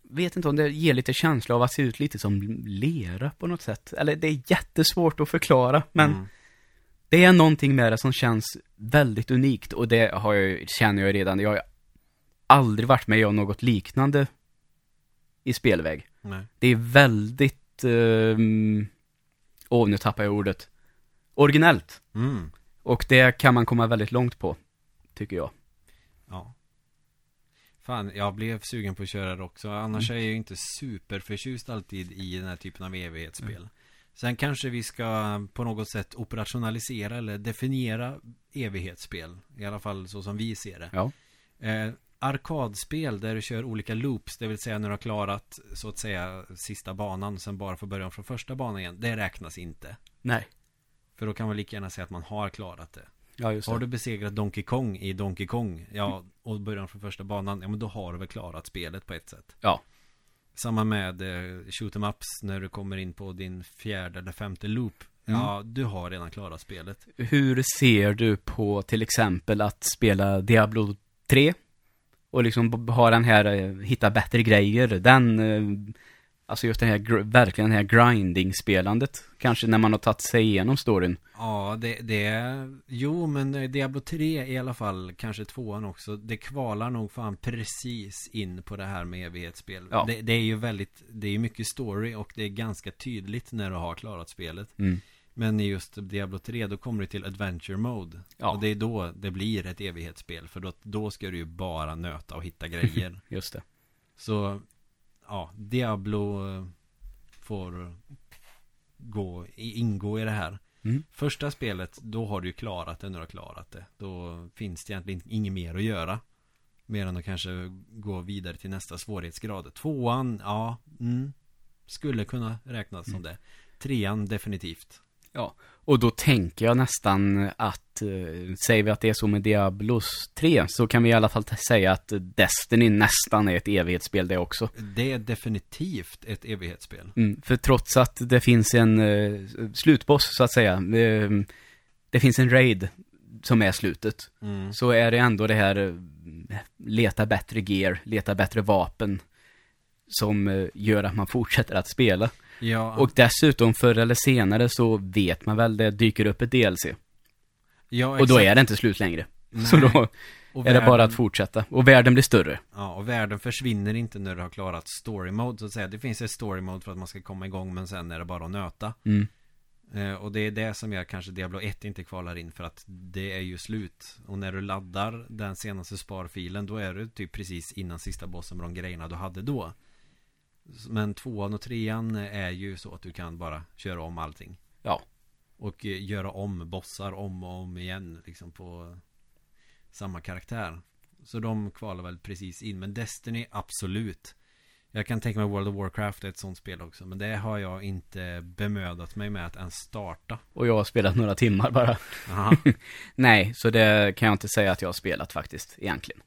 vet inte om det ger lite känsla av att se ut lite som lera på något sätt. Eller det är jättesvårt att förklara, men Mm. Det är någonting med det som känns väldigt unikt och det har jag, känner jag redan. Jag har aldrig varit med om något liknande i spelväg. Nej. Det är väldigt, um, åh nu tappar jag ordet, originellt. Mm. Och det kan man komma väldigt långt på, tycker jag. Ja. Fan, jag blev sugen på att köra det också. Annars är jag ju inte superförtjust alltid i den här typen av evighetsspel. Sen kanske vi ska på något sätt operationalisera eller definiera evighetsspel. I alla fall så som vi ser det. Ja. Eh, arkadspel där du kör olika loops, det vill säga när du har klarat så att säga sista banan, sen bara får börja från första banan igen. Det räknas inte. Nej. För då kan man lika gärna säga att man har klarat det. Ja, just Har det. du besegrat Donkey Kong i Donkey Kong, ja, och börjar från första banan, ja men då har du väl klarat spelet på ett sätt. Ja. Samma med eh, shoot 'em ups när du kommer in på din fjärde eller femte loop. Ja, du har redan klarat spelet. Hur ser du på till exempel att spela Diablo 3? Och liksom ha den här, eh, hitta bättre grejer, den, eh, alltså just den här, verkligen den här grinding-spelandet. Kanske när man har tagit sig igenom storyn. Ja, det, det är... Jo, men eh, Diablo 3 i alla fall, kanske tvåan också. Det kvalar nog fan precis in på det här med evighetsspel. Ja. Det, det är ju väldigt... Det är ju mycket story och det är ganska tydligt när du har klarat spelet. Mm. Men i just Diablo 3 då kommer du till Adventure Mode Ja. Och det är då det blir ett evighetsspel För då, då ska du ju bara nöta och hitta grejer Just det. Så Ja, Diablo eh, Får gå, ingå i det här. Mm. Första spelet, då har du ju klarat det när du har klarat det. Då finns det egentligen inget mer att göra. Mer än att kanske gå vidare till nästa svårighetsgrad. Tvåan, ja, mm, Skulle kunna räknas som det. Trean, definitivt Ja, och då tänker jag nästan att, eh, säger vi att det är så med Diablos 3, så kan vi i alla fall säga att Destiny nästan är ett evighetsspel det också. Det är definitivt ett evighetsspel. Mm, för trots att det finns en eh, slutboss, så att säga, eh, det finns en raid som är slutet, Mm. så är det ändå det här eh, leta bättre gear, leta bättre vapen, som eh, gör att man fortsätter att spela. Ja, Och dessutom förr eller senare så vet man väl det dyker upp ett DLC. ja, Och då är det inte slut längre. Nej. Så då Och är det bara världen- att fortsätta. Och världen blir större. Ja, och världen försvinner inte när du har klarat story mode så att säga. Det finns ett story mode för att man ska komma igång men sen är det bara att nöta. Mm. Eh, och det är det som gör kanske Diablo 1 inte kvalar in för att det är ju slut. Och när du laddar den senaste sparfilen då är du typ precis innan sista bossen med de grejerna du hade då. Men tvåan och trean är ju så att du kan bara köra om allting. Ja. Och eh, göra om bossar om och om igen liksom på samma karaktär. Så de kvalar väl precis in. Men Destiny, absolut. Jag kan tänka mig World of Warcraft är ett sånt spel också. Men det har jag inte bemödat mig med att ens starta. Och jag har spelat några timmar bara. Nej, så det kan jag inte säga att jag har spelat faktiskt, egentligen.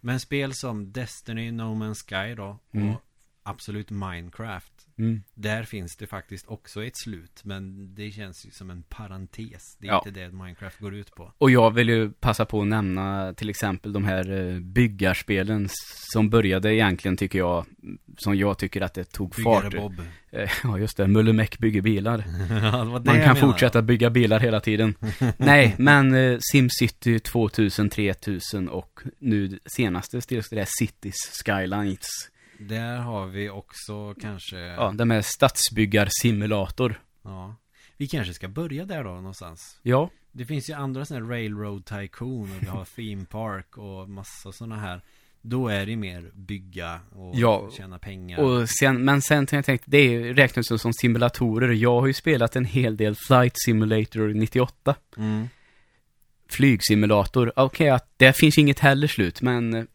Men spel som Destiny, No Man's Sky då. Mm. Och absolut Minecraft. Mm. Där finns det faktiskt också ett slut. Men det känns ju som en parentes. Det är Ja. inte det Minecraft går ut på. Och jag vill ju passa på att nämna till exempel de här eh, byggarspelen som började egentligen tycker jag, som jag tycker att det tog Byggare fart. Bob. Eh, Ja, just det. Mullemäck bygger bilar. ja, Man kan fortsätta bygga bilar hela tiden. Nej, men eh, SimCity 2000, 3000 och nu senaste stillstånd är Cities Skylines. Där har vi också kanske Ja, de är stadsbyggarsimulator. ja. Vi kanske ska börja där då någonstans Ja, Det finns ju andra sådana här Railroad Tycoon och vi har Theme Park och massa sådana här Då är det mer bygga och Ja, tjäna pengar och sen, men sen har jag tänkt, det räknas ju som simulatorer. Jag har ju spelat en hel del Flight Simulator 98. mm. Flygsimulator, okej att det finns inget heller slut, men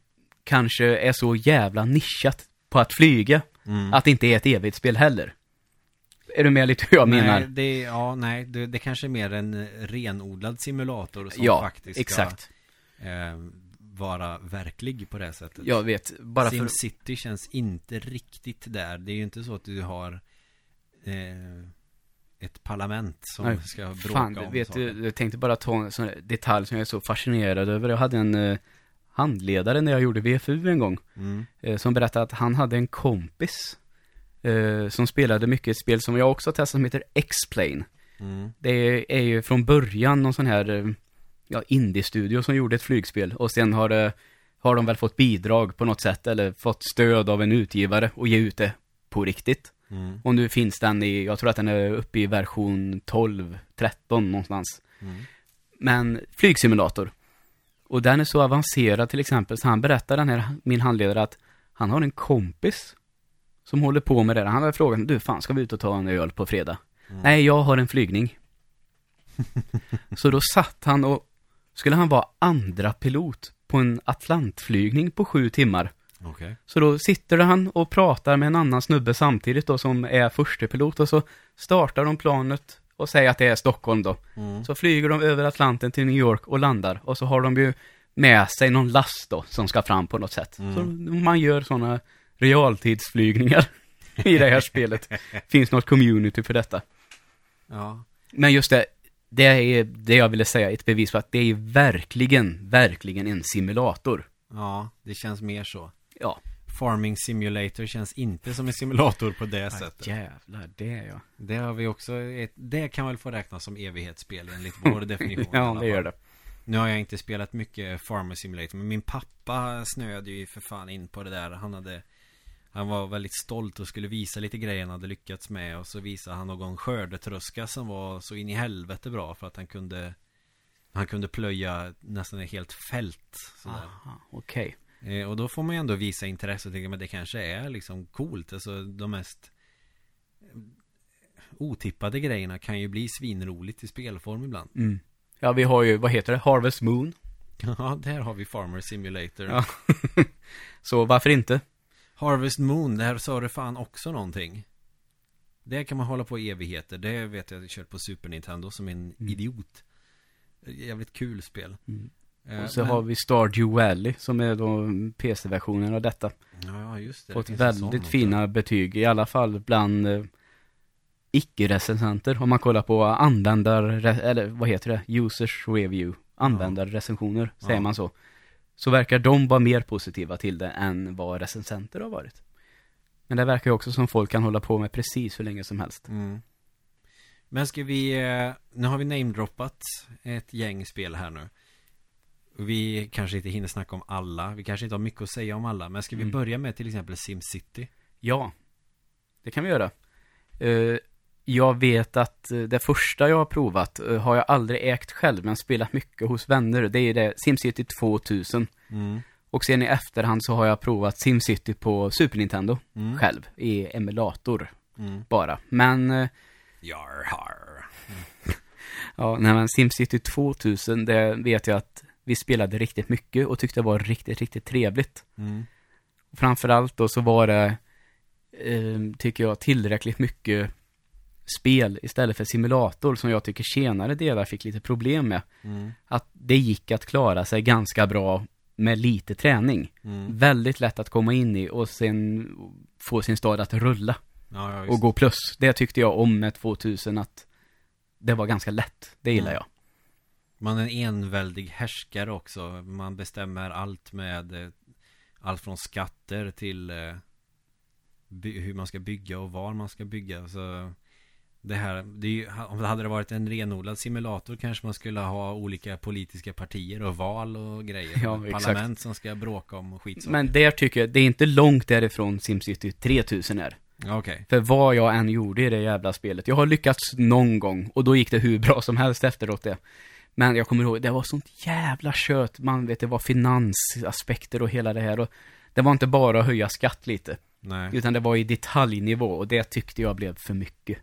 kanske är så jävla nischat på att flyga, Mm. att det inte är ett evighetsspel heller. Är du med lite hur jag menar? Nej, det, ja, nej, det, det kanske är mer en eh, renodlad simulator som ja, faktiskt exakt. ska eh, vara verklig på det sättet Jag vet, bara för... SimCity känns inte riktigt där Det är ju inte så att du har eh, Ett parlament som Nej, ska bråka Fan, om vet saker. du, jag tänkte bara ta en sån detalj som jag är så fascinerad över. Jag hade en, eh, handledare när jag gjorde VFU en gång. Mm. Eh, som berättade att han hade en kompis. Eh, som spelade mycket ett spel som jag också har testat som heter X-Plane. Mm. Det är ju från början någon sån här eh, ja, indie-studio som gjorde ett flygspel. Och sen har det har de väl fått bidrag på något sätt eller fått stöd av en utgivare och ge ut det på riktigt. Mm. Och nu finns den i, jag tror att den är uppe i version 12, 13 någonstans. Mm. Men flygsimulator. Och den är så avancerad till exempel, så han berättar den här, min handledare att han har en kompis som håller på med det. Han har frågat, du fan ska vi ut och ta en öl på fredag? Mm. Nej, jag har en flygning. så då satt han och, skulle han vara andra pilot på en Atlantflygning på sju timmar. Okej. Så då sitter han och pratar med en annan snubbe samtidigt då som är förste pilot och så startar de planet och säger att det är Stockholm då. Mm. Så flyger de över Atlanten till New York och landar och så har de ju med sig någon last då som ska fram på något sätt. Mm. Så man gör sådana realtidsflygningar i det här spelet. Finns något community för detta. Ja. Men just det, det är det jag ville säga, ett bevis på att det är verkligen, verkligen en simulator. Ja, det känns mer så. Ja. Farming Simulator känns inte som en simulator på det sättet. jävlar, det är jag. Det har vi också, ett, det kan väl få räknas som evighetsspel enligt vår definition. ja, det gör det. Nu har jag inte spelat mycket Farmer Simulator, men min pappa snöade ju för fan in på det där. Han hade han var väldigt stolt och skulle visa lite grejer han hade lyckats med och så visade han någon skördetröska som var så in i helvete bra för att han kunde Han kunde plöja nästan ett helt fält sådär. Okej. Eh, och då får man ju ändå visa intresse och tänka men det kanske är liksom coolt. Alltså de mest eh, otippade grejerna kan ju bli svinroligt i spelform ibland. Mm. Ja, vi har ju, vad heter det? Harvest Moon. Ja, där har vi Farmer Simulator. Ja. Så varför inte? Harvest Moon, där sa du fan också någonting. Det kan man hålla på i evigheter. Det vet jag, jag kört på Super Nintendo som en Mm. idiot. Jävligt kul spel. Mm. Eh, Och så men- har vi Stardew Valley som är då PC-versionen av detta. Ja, ja, just det. Fått Det väldigt också. fina betyg, i alla fall bland eh, icke-recensenter. Om man kollar på användar, eller vad heter det? Users review. Användarrecensioner, säger Ja. man så. Så verkar de vara mer positiva till det än vad recensenter har varit. Men det verkar ju också som folk kan hålla på med precis hur länge som helst. Mm. Men ska vi, eh, nu har vi namedroppat ett gäng spel här nu. Vi kanske inte hinner snacka om alla, vi kanske inte har mycket att säga om alla, men ska vi Mm. börja med till exempel SimCity? Ja, det kan vi göra. Eh, jag vet att eh, det första jag har provat eh, har jag aldrig ägt själv, men spelat mycket hos vänner. Det är det SimCity 2000. Mm. Och sen i efterhand så har jag provat SimCity på Super Nintendo Mm. själv, i emulator Mm. bara. Men, eh, Jar har. ja, nej men SimCity 2000, det vet jag att vi spelade riktigt mycket och tyckte det var riktigt, riktigt trevligt. Mm. Framförallt då så var det, eh, tycker jag, tillräckligt mycket spel istället för simulator som jag tycker senare delar fick lite problem med. Mm. Att det gick att klara sig ganska bra med lite träning. Mm. Väldigt lätt att komma in i och sen få sin stad att rulla Ja, ja, och gå plus. Det tyckte jag om med 2000 att det var ganska lätt. Det gillar Mm. jag. Man är en enväldig härskare också. Man bestämmer allt med eh, allt från skatter till eh, hur man ska bygga och var man ska bygga. Så det här, det är ju, om det hade varit en renodlad simulator kanske man skulle ha olika politiska partier och val och grejer. Ja, exakt. Parlament som ska bråka om skitsaker. Men där tycker jag, det är inte långt därifrån SimCity 3000 är. Okej. För vad jag än gjorde i det jävla spelet. Jag har lyckats någon gång och då gick det hur bra som helst efteråt det. Men jag kommer ihåg, det var sånt jävla kött. Man vet, det var finansaspekter och hela det här. Och det var inte bara att höja skatt lite. Nej. Utan det var i detaljnivå och det tyckte jag blev för mycket.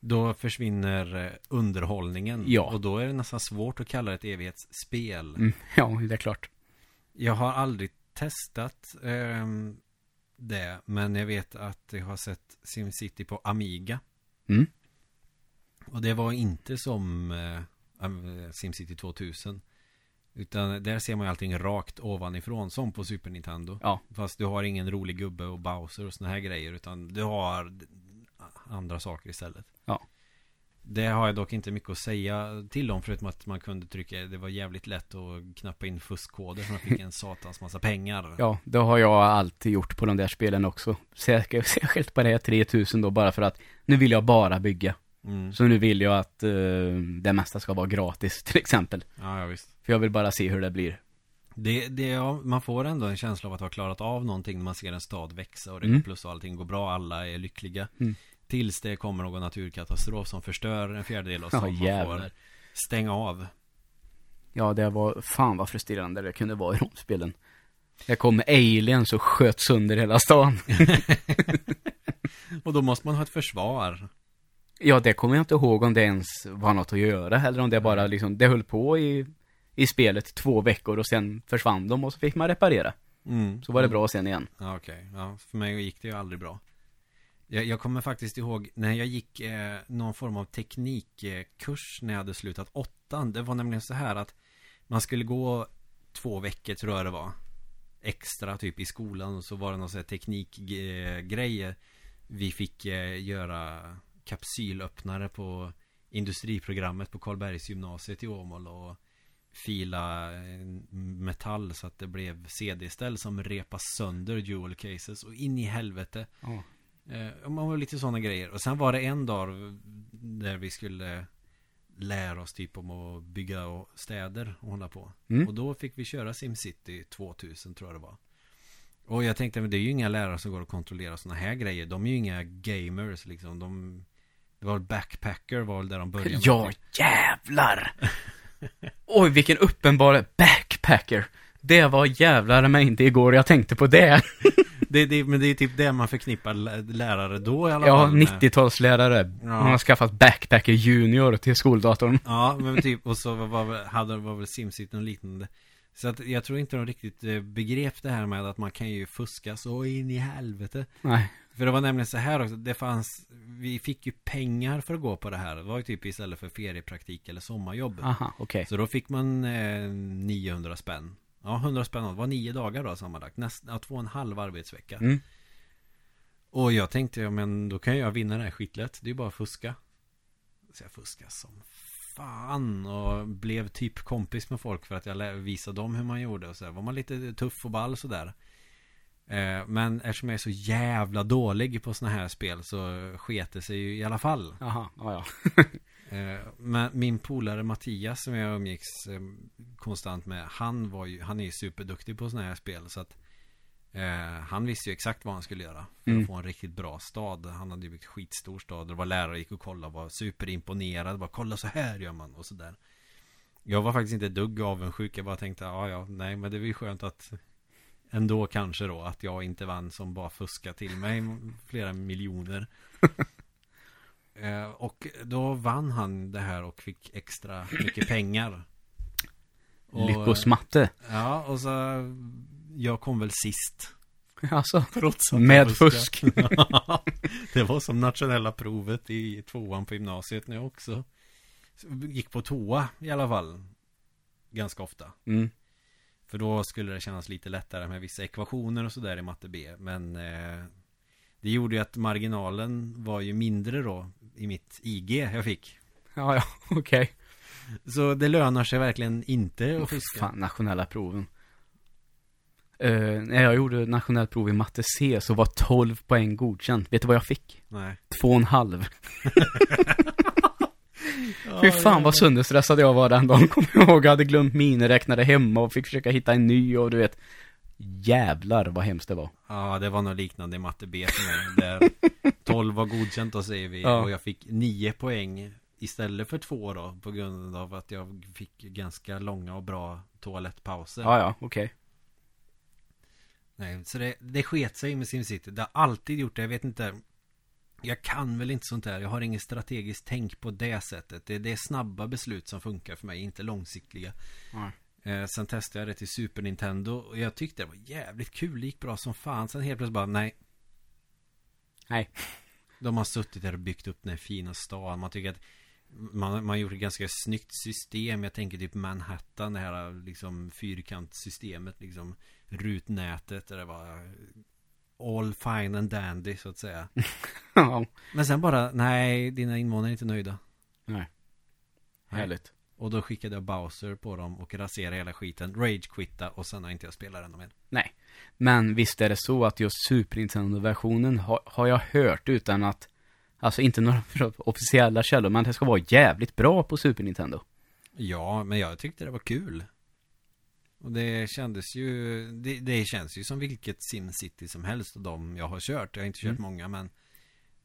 Då försvinner eh, underhållningen. Ja. Och då är det nästan svårt att kalla det ett evighetsspel. Mm, ja, det är klart. Jag har aldrig testat ehm, det, men jag vet att jag har sett SimCity på Amiga. Mm. Och det var inte som eh, SimCity 2000. Utan där ser man ju allting rakt ovanifrån, som på Super Nintendo. Ja. Fast du har ingen rolig gubbe och Bowser och såna här grejer, utan du har andra saker istället. Ja. Det har jag dock inte mycket att säga till om förutom att man kunde trycka Det var jävligt lätt att knappa in fuskkoder så man fick en satans massa pengar Ja, det har jag alltid gjort på de där spelen också. Särskilt på det här 3000 då, bara för att nu vill jag bara bygga. Mm. Så nu vill jag att eh, det mesta ska vara gratis, till exempel. Ja, ja visst För jag vill bara se hur det blir. det, det, ja, Man får ändå en känsla av att ha klarat av någonting när man ser en stad växa och det Mm. plus och allting går bra, alla är lyckliga Mm. Tills det kommer någon naturkatastrof som förstör en fjärdedel av Ja, stan man får stänga av Ja, det var, fan vad frustrerande det kunde vara i de spelen. Det kom aliens och sköt sönder hela stan. Och då måste man ha ett försvar Ja, det kommer jag inte ihåg om det ens var något att göra, eller om det bara liksom, det höll på i, i spelet två veckor och sen försvann de och så fick man reparera. mm. Så var det bra sen igen. Ja, okej. Ja, för mig gick det ju aldrig bra. Jag, jag kommer faktiskt ihåg när jag gick eh, någon form av teknikkurs när jag hade slutat åttan. Det var nämligen så här att man skulle gå två veckor tror jag det var. Extra typ i skolan och så var det någon sån här teknikgrej. Vi fick eh, göra kapsylöppnare på industriprogrammet på Karlbergs gymnasiet i Åmål och fila eh, metall så att det blev CD-ställ som repas sönder dual cases och in i helvete. Eh, man var lite sådana grejer. Och sen var det en dag där vi skulle lära oss typ om att bygga städer och hålla på. Mm. Och då fick vi köra SimCity 2000 tror jag det var. Och jag tänkte, men det är ju inga lärare som går och kontrollerar sådana här grejer. De är ju inga gamers liksom. De, det var backpacker var där de började. med. Ja, jävlar! Oj, vilken uppenbar backpacker. Det var jävlar mig inte igår jag tänkte på det. Det, det, men det är typ det man förknippar lä- lärare då i alla Ja, fall. med- 90-talslärare. Ja. Han har skaffat backpacker junior till skoldatorn. Ja, men typ, och så var, var, hade, var väl SimCity och liknande. Så att jag tror inte de riktigt eh, begrep det här med att man kan ju fuska så in i helvete. Nej. För det var nämligen så här också, det fanns, vi fick ju pengar för att gå på det här. Det var ju typ istället för feriepraktik eller sommarjobb. Aha, okej. Så då fick man eh, 900 spänn. Ja, 100 spänn. Det var nio dagar då sammanlagt. Näst, ja, två och en halv arbetsvecka. Mm. Och jag tänkte, ja men då kan jag vinna det här skitlätt. Det är ju bara att fuska. Så jag fuskade som fan och blev typ kompis med folk för att jag visade dem hur man gjorde och så. Var man lite tuff och ball sådär. Eh, men eftersom jag är så jävla dålig på såna här spel så sket det sig ju i alla fall. Jaha, ja, ja. Eh, men min polare Mattias som jag umgicks eh, konstant med Han var ju, han är ju superduktig på sådana här spel så att eh, Han visste ju exakt vad han skulle göra För Mm. att få en riktigt bra stad Han hade ju byggt skitstor stad Det var lärare gick och kollade var superimponerad Bara kolla så här gör man och sådär Jag var faktiskt inte ett dugg avundsjuk Jag bara tänkte ja ja nej men det är ju skönt att Ändå kanske då att jag inte vann som bara fuska till mig flera miljoner Eh, och då vann han det här och fick extra mycket pengar. Och, Lyckos matte. Ja, och så jag kom väl sist. Alltså, Trots att med fusk. det var som nationella provet i tvåan på gymnasiet när jag också gick på toa i alla fall. Ganska ofta. Mm. För då skulle det kännas lite lättare med vissa ekvationer och sådär i matte B. Men eh, det gjorde ju att marginalen var ju mindre då i mitt IG jag fick. Ja, ja, okej. Så det lönar sig verkligen inte att fiska. fan, nationella proven. Uh, när jag gjorde nationellt prov i matte C så var 12 poäng godkänt. Vet du vad jag fick? Nej. Två och en halv. Fy fan vad sönderstressad jag var den dagen, kommer jag ihåg. Jag hade glömt miniräknare hemma och fick försöka hitta en ny och du vet. Jävlar vad hemskt det var. Ja, det var något liknande i matte B för mig. Där 12 var godkänt då säger vi. Ja. Och jag fick 9 poäng istället för 2 då. På grund av att jag fick ganska långa och bra toalettpauser. Ja, ja, okej. Nej, så det, det sket sig med SimCity. Det har alltid gjort det. Jag vet inte. Jag kan väl inte sånt där. Jag har inget strategiskt tänk på det sättet. Det, det är snabba beslut som funkar för mig, inte långsiktiga. Nej. Eh, sen testade jag det till Super Nintendo och jag tyckte det var jävligt kul. Det gick bra som fan. Sen helt plötsligt bara, nej. Nej. De har suttit där och byggt upp den här fina staden. Man tycker att man, man har gjort ett ganska snyggt system. Jag tänker typ Manhattan, det här liksom fyrkantsystemet, liksom rutnätet där det var all fine and dandy så att säga. Ja. Men sen bara, nej, dina invånare är inte nöjda. Nej. Härligt. Och då skickade jag Bowser på dem och raserade hela skiten. Rage-quitta och sen har inte jag spelat den mer. Nej. Men visst är det så att just Super Nintendo-versionen har, har jag hört utan att, alltså inte några officiella källor, men det ska vara jävligt bra på Super Nintendo. Ja, men jag tyckte det var kul. Och det kändes ju, det, det känns ju som vilket SimCity som helst av dem jag har kört. Jag har inte kört Mm. många men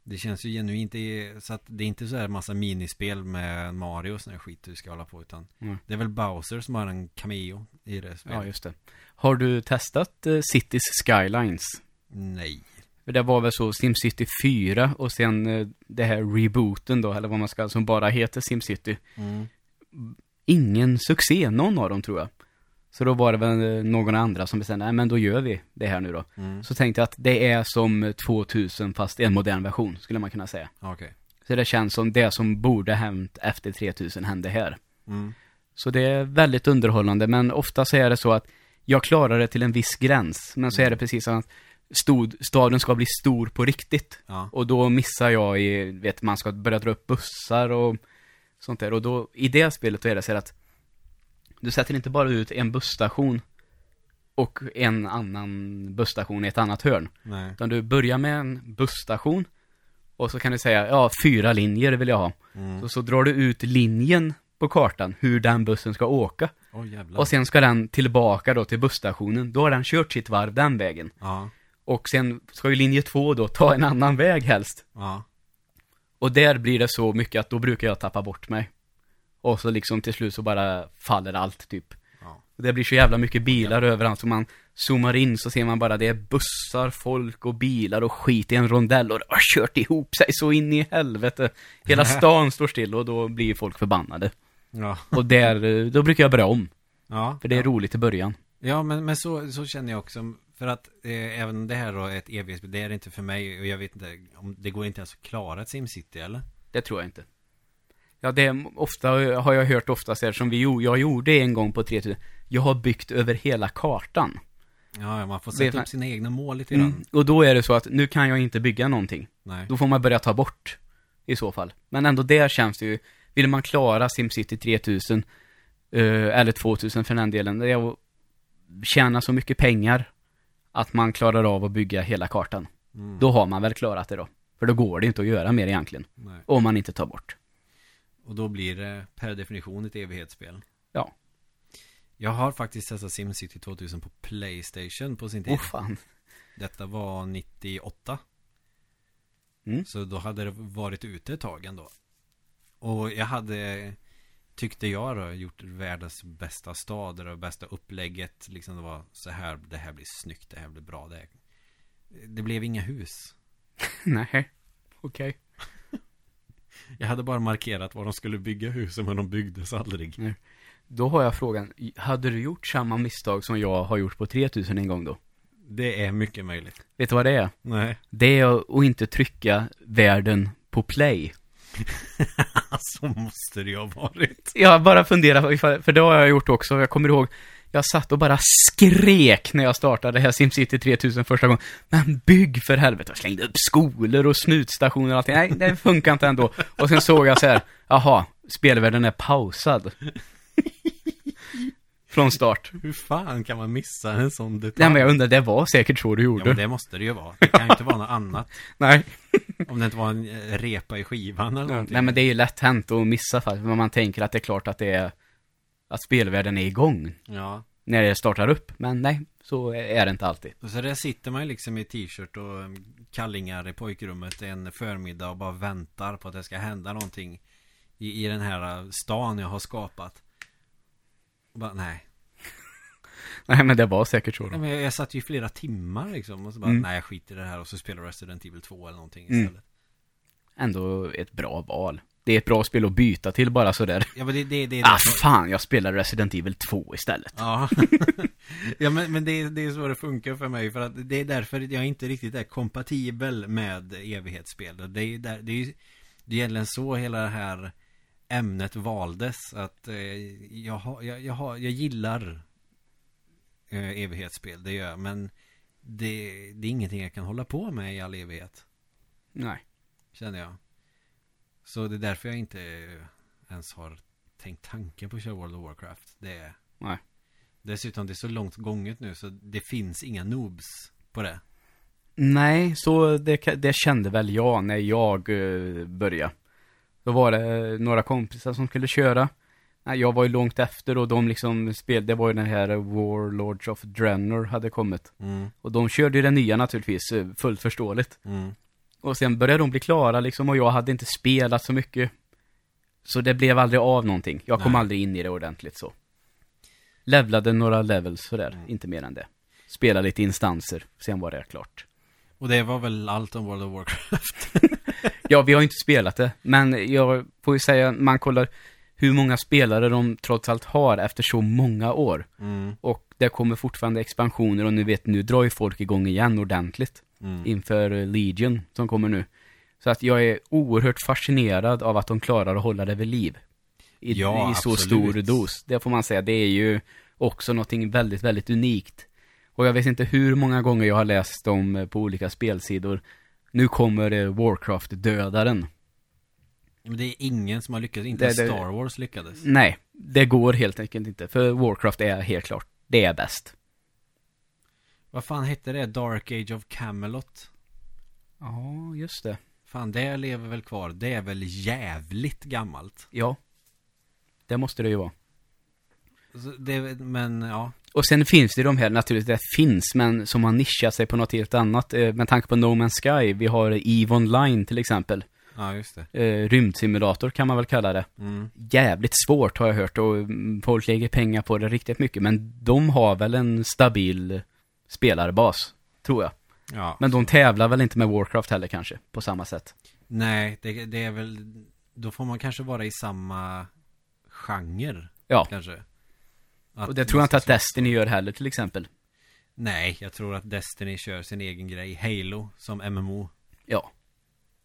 det känns ju genuint så att det är inte så här massa minispel med Mario och sån här skit du ska hålla på utan Mm. det är väl Bowser som har en cameo i det Ja, spelet. just det. Har du testat eh, Cities Skylines? Nej. För det var väl så SimCity 4 och sen eh, det här rebooten då, eller vad man ska, som bara heter SimCity. Mm. Ingen succé, någon av dem tror jag. Så då var det väl eh, någon andra som bestämde, nej men då gör vi det här nu då. Mm. Så tänkte jag att det är som 2000 fast en modern version, skulle man kunna säga. Okej. Så det känns som det som borde hänt efter 3000 hände här. Mm. Så det är väldigt underhållande, men ofta så är det så att jag klarar det till en viss gräns, men så är det precis som att stod, staden ska bli stor på riktigt. Ja. Och då missar jag i, vet man ska börja dra upp bussar och sånt där. Och då, i det spelet då är det så att du sätter inte bara ut en busstation och en annan busstation i ett annat hörn. Nej. Utan du börjar med en busstation och så kan du säga, ja, fyra linjer vill jag ha. Mm. Så, så drar du ut linjen på kartan, hur den bussen ska åka. Jävlar. Och sen ska den tillbaka då till busstationen. Då har den kört sitt varv den vägen. Ja. Och sen ska ju linje två då ta en annan väg helst. Ja. Och där blir det så mycket att då brukar jag tappa bort mig. Och så liksom till slut så bara faller allt typ. Ja. Det blir så jävla mycket bilar överallt så man zoomar in så ser man bara det är bussar, folk och bilar och skit i en rondell och det har kört ihop sig så in i helvete. Hela stan står still och då blir folk förbannade. Ja. Och där, då brukar jag börja om. Ja. För det är roligt i början. Ja, men, men så, så känner jag också. För att eh, även det här då är ett evighetsspel. Det är det inte för mig. Och jag vet inte om det går inte ens att klara ett SimCity eller? Det tror jag inte. Ja, det är ofta, har jag hört oftast här som vi jag gjorde en gång på 3000. Jag har byggt över hela kartan. Ja, man får sätta upp sina egna mål lite grann. Mm. Och då är det så att nu kan jag inte bygga någonting. Nej. Då får man börja ta bort i så fall. Men ändå där känns det ju, vill man klara SimCity 3000 eh, eller 2000 för den delen, det är att tjäna så mycket pengar att man klarar av att bygga hela kartan. Mm. Då har man väl klarat det då. För då går det inte att göra mer egentligen. Nej. Om man inte tar bort. Och då blir det per definition ett evighetsspel. Ja. Jag har faktiskt testat SimCity 2000 på Playstation på sin tid. Åh fan. Detta var 98. Mm. Så då hade det varit ute ett tag ändå. Och jag hade, tyckte jag då, gjort världens bästa stad. Det bästa upplägget. Liksom det var så här, det här blir snyggt, det här blir bra. Det, det blev inga hus. Nej. Okej. Jag hade bara markerat var de skulle bygga husen, men de byggdes aldrig. Då har jag frågan, hade du gjort samma misstag som jag har gjort på 3000 en gång då? Det är mycket möjligt. Vet du vad det är? Nej. Det är att inte trycka världen på play. Så måste det ju ha varit. Jag bara funderar, för det har jag gjort också. Jag kommer ihåg, jag satt och bara skrek när jag startade här SimCity 3000 första gången. Men bygg för helvete. Jag slängde upp skolor och snutstationer och allting. Nej, det funkar inte ändå. Och sen såg jag så här, jaha, spelvärlden är pausad. Från start. Hur fan kan man missa en sån detalj? Nej men jag undrar, det var säkert så du Ja gjorde. men det måste det ju vara. Det kan ju inte vara något annat. Nej. Om det inte var en eh, repa i skivan eller någonting. Nej men det är ju lätt hänt att missa faktiskt. Men man tänker att det är klart att det är, att spelvärlden är igång. Ja. När det startar upp. Men nej, så är det inte alltid. Och så där sitter man ju liksom i t-shirt och eh, kallingar i pojkrummet en förmiddag och bara väntar på att det ska hända någonting i, i den här eh, stan jag har skapat. Och bara, nej. Nej men det var säkert så nej då. men jag, jag satt ju flera timmar liksom och så bara, Mm. nej jag skiter i det här och så spelar Resident Evil 2 eller någonting Mm. istället. Ändå ett bra val. Det är ett bra spel att byta till bara sådär. Ja men det, det, det Ah fan, jag spelar Resident Evil 2 istället. Ja, ja men, men det, är- det är så det funkar för mig För att det är därför jag inte riktigt är kompatibel med evighetsspel Det är, där, det är ju det är egentligen så hela det här ämnet valdes Att eh, jag, har, jag, jag, har, jag gillar eh, evighetsspel, det gör jag Men det, det är ingenting jag kan hålla på med i all evighet Nej. Känner jag Så det är därför jag inte ens har tänkt tanken på att köra World of Warcraft. Det är... Nej. Dessutom det är så långt gånget nu så det finns inga noobs på det. Nej, så det, det kände väl jag när jag uh, började. Då var det några kompisar som skulle köra. Jag var ju långt efter och de liksom spelade, det var ju den här Warlords of Draenor hade kommit. Mm, Och de körde ju den nya naturligtvis, eh, fullt förståeligt. mm. Och sen började de bli klara liksom och jag hade inte spelat så mycket. Så det blev aldrig av någonting. Jag kom Nej. aldrig in i det ordentligt så. Levlade några levels sådär, Mm. inte mer än det. Spela lite instanser, sen var det klart. Och det var väl allt om World of Warcraft. Ja, vi har ju inte spelat det, men jag får ju säga, man kollar hur många spelare de trots allt har efter så många år. Mm, Och det kommer fortfarande expansioner och nu vet, nu drar ju folk igång igen ordentligt. Mm. inför Legion som kommer nu. Så att jag är oerhört fascinerad av att de klarar att hålla det vid liv. I, Ja, i så absolut. stor dos. Det får man säga, det är ju också någonting väldigt, väldigt unikt. Och jag vet inte hur många gånger jag har läst om på olika spelsidor. Nu kommer eh, Warcraft-dödaren. Men det är ingen som har lyckats, inte Det- det- Star Wars lyckades. Nej, det går helt enkelt inte. För Warcraft är helt klart, det är bäst. Vad fan hette det? Dark Age of Camelot? Ja, just det. Fan, det lever väl kvar. Det är väl jävligt gammalt. Ja. Det måste det ju vara. Det, men ja. Och sen finns det de här, naturligtvis, det finns, men som har nischat sig på något helt annat. Eh, med tanke på No Man's Sky, vi har EVE Online till exempel. Ja, just det. Eh, rymdsimulator kan man väl kalla det. Mm. Jävligt svårt har jag hört och mm, folk lägger pengar på det riktigt mycket. Men de har väl en stabil spelarbas, tror jag. Ja. Men de tävlar väl inte med Warcraft heller kanske, på samma sätt. Nej, det, det är väl... Då får man kanske vara i samma genre, Ja, kanske. Att och det tror jag inte att Destiny gör heller till exempel. Nej, jag tror att Destiny kör sin egen grej. Halo som MMO. Ja,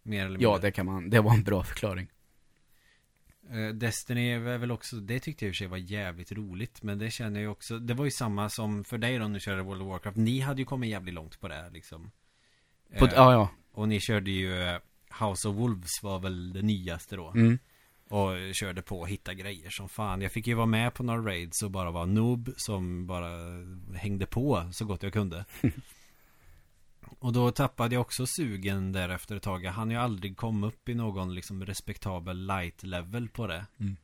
Mer eller ja mindre. det kan man, det var en bra förklaring. Eh, Destiny är väl också, det tyckte jag i och för sig var jävligt roligt. Men det känner jag också, det var ju samma som för dig då när du körde World of Warcraft. Ni hade ju kommit jävligt långt på det här liksom. På, Eh, ja, ja. Och ni körde ju eh, House of Wolves var väl det nyaste då. Mm. Och körde på och hitta grejer som fan. Jag fick ju vara med på några raids och bara vara noob som bara hängde på så gott jag kunde. och då tappade jag också sugen där efter ett tag. Jag hann ju aldrig komma upp i någon liksom respektabel light level på det. Mm.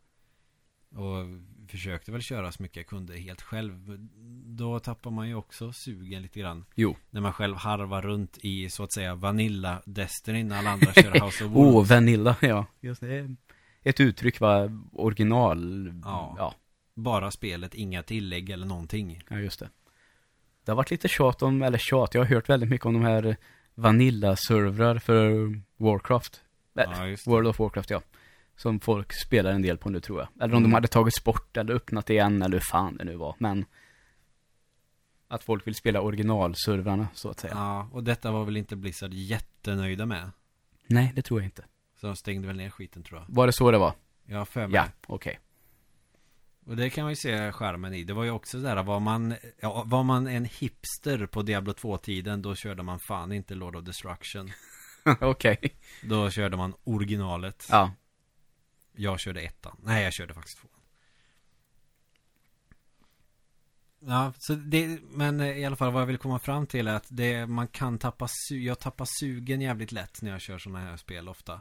Och försökte väl köra så mycket jag kunde helt själv. Då tappar man ju också sugen lite grann. Jo. När man själv harvar runt i så att säga Vanilla Destiny när alla andra kör House of Wolves. Åh, oh, Vanilla, ja. Just det. Ett uttryck va, original. Ja. ja. Bara spelet, inga tillägg eller någonting. Ja, just det. Det har varit lite tjat om, eller tjat, jag har hört väldigt mycket om de här Vanilla-servrar för Warcraft. Äh, Ja. World of Warcraft, ja. Som folk spelar en del på nu tror jag. Eller om de Mm. hade tagits bort eller öppnat igen eller hur fan det nu var. Men att folk vill spela originalservrarna så att säga. Ja, och detta var väl inte Blizzard jättenöjda med. Nej, det tror jag inte. Så de stängde väl ner skiten tror jag. Var det så det var? Har för mig. Ja, okej. Och det kan man ju se skärmen i. Det var ju också där, var man, ja, var man en hipster på Diablo 2-tiden, då körde man fan inte Lord of Destruction. okej. Då körde man originalet. Ja. Jag körde ettan. Nej, jag körde faktiskt tvåan. Ja, så det, men i alla fall vad jag vill komma fram till är att det, man kan tappa jag tappar sugen jävligt lätt när jag kör sådana här spel ofta.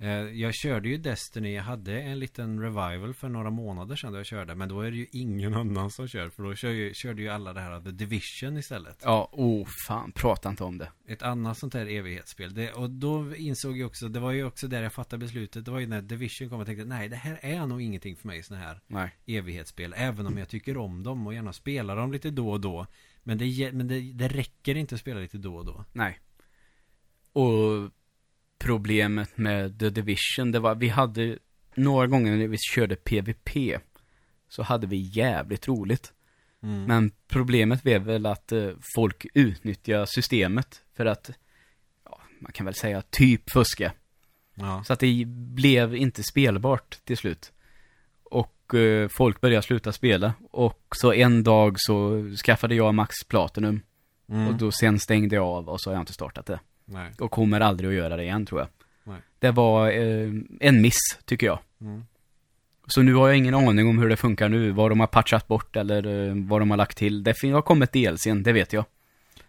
Eh, Jag körde ju Destiny, jag hade en liten revival för några månader sedan då jag körde, men då är det ju ingen annan som kör, för då kör ju, körde ju alla det här The Division istället. Ja, oh fan, prata inte om det. Ett annat sånt här evighetsspel. Det, och då insåg jag också, det var ju också där jag fattade beslutet. Det var ju när Division kom och tänkte nej det här är nog ingenting för mig såna här Nej. evighetsspel. Även om jag tycker om dem och gärna spelar dem lite då och då. Men det, men det, det räcker inte att spela lite då och då. Nej. Och problemet med The Division, det var, vi hade några gånger när vi körde PVP så hade vi jävligt roligt. Mm. Men problemet blev väl att eh, folk utnyttjar systemet för att, ja, man kan väl säga typ fuska. ja. Så att det blev inte spelbart till slut. Och eh, folk började sluta spela. Och så en dag så skaffade jag Max Platinum. Mm. Och då sen stängde jag av och så har jag inte startat det. Nej. Och kommer aldrig att göra det igen tror jag. Nej. Det var eh, en miss, tycker jag. Mm. Så nu har jag ingen aning om hur det funkar nu, vad de har patchat bort eller eh, vad de har lagt till. Det har kommit DLCn, det vet jag.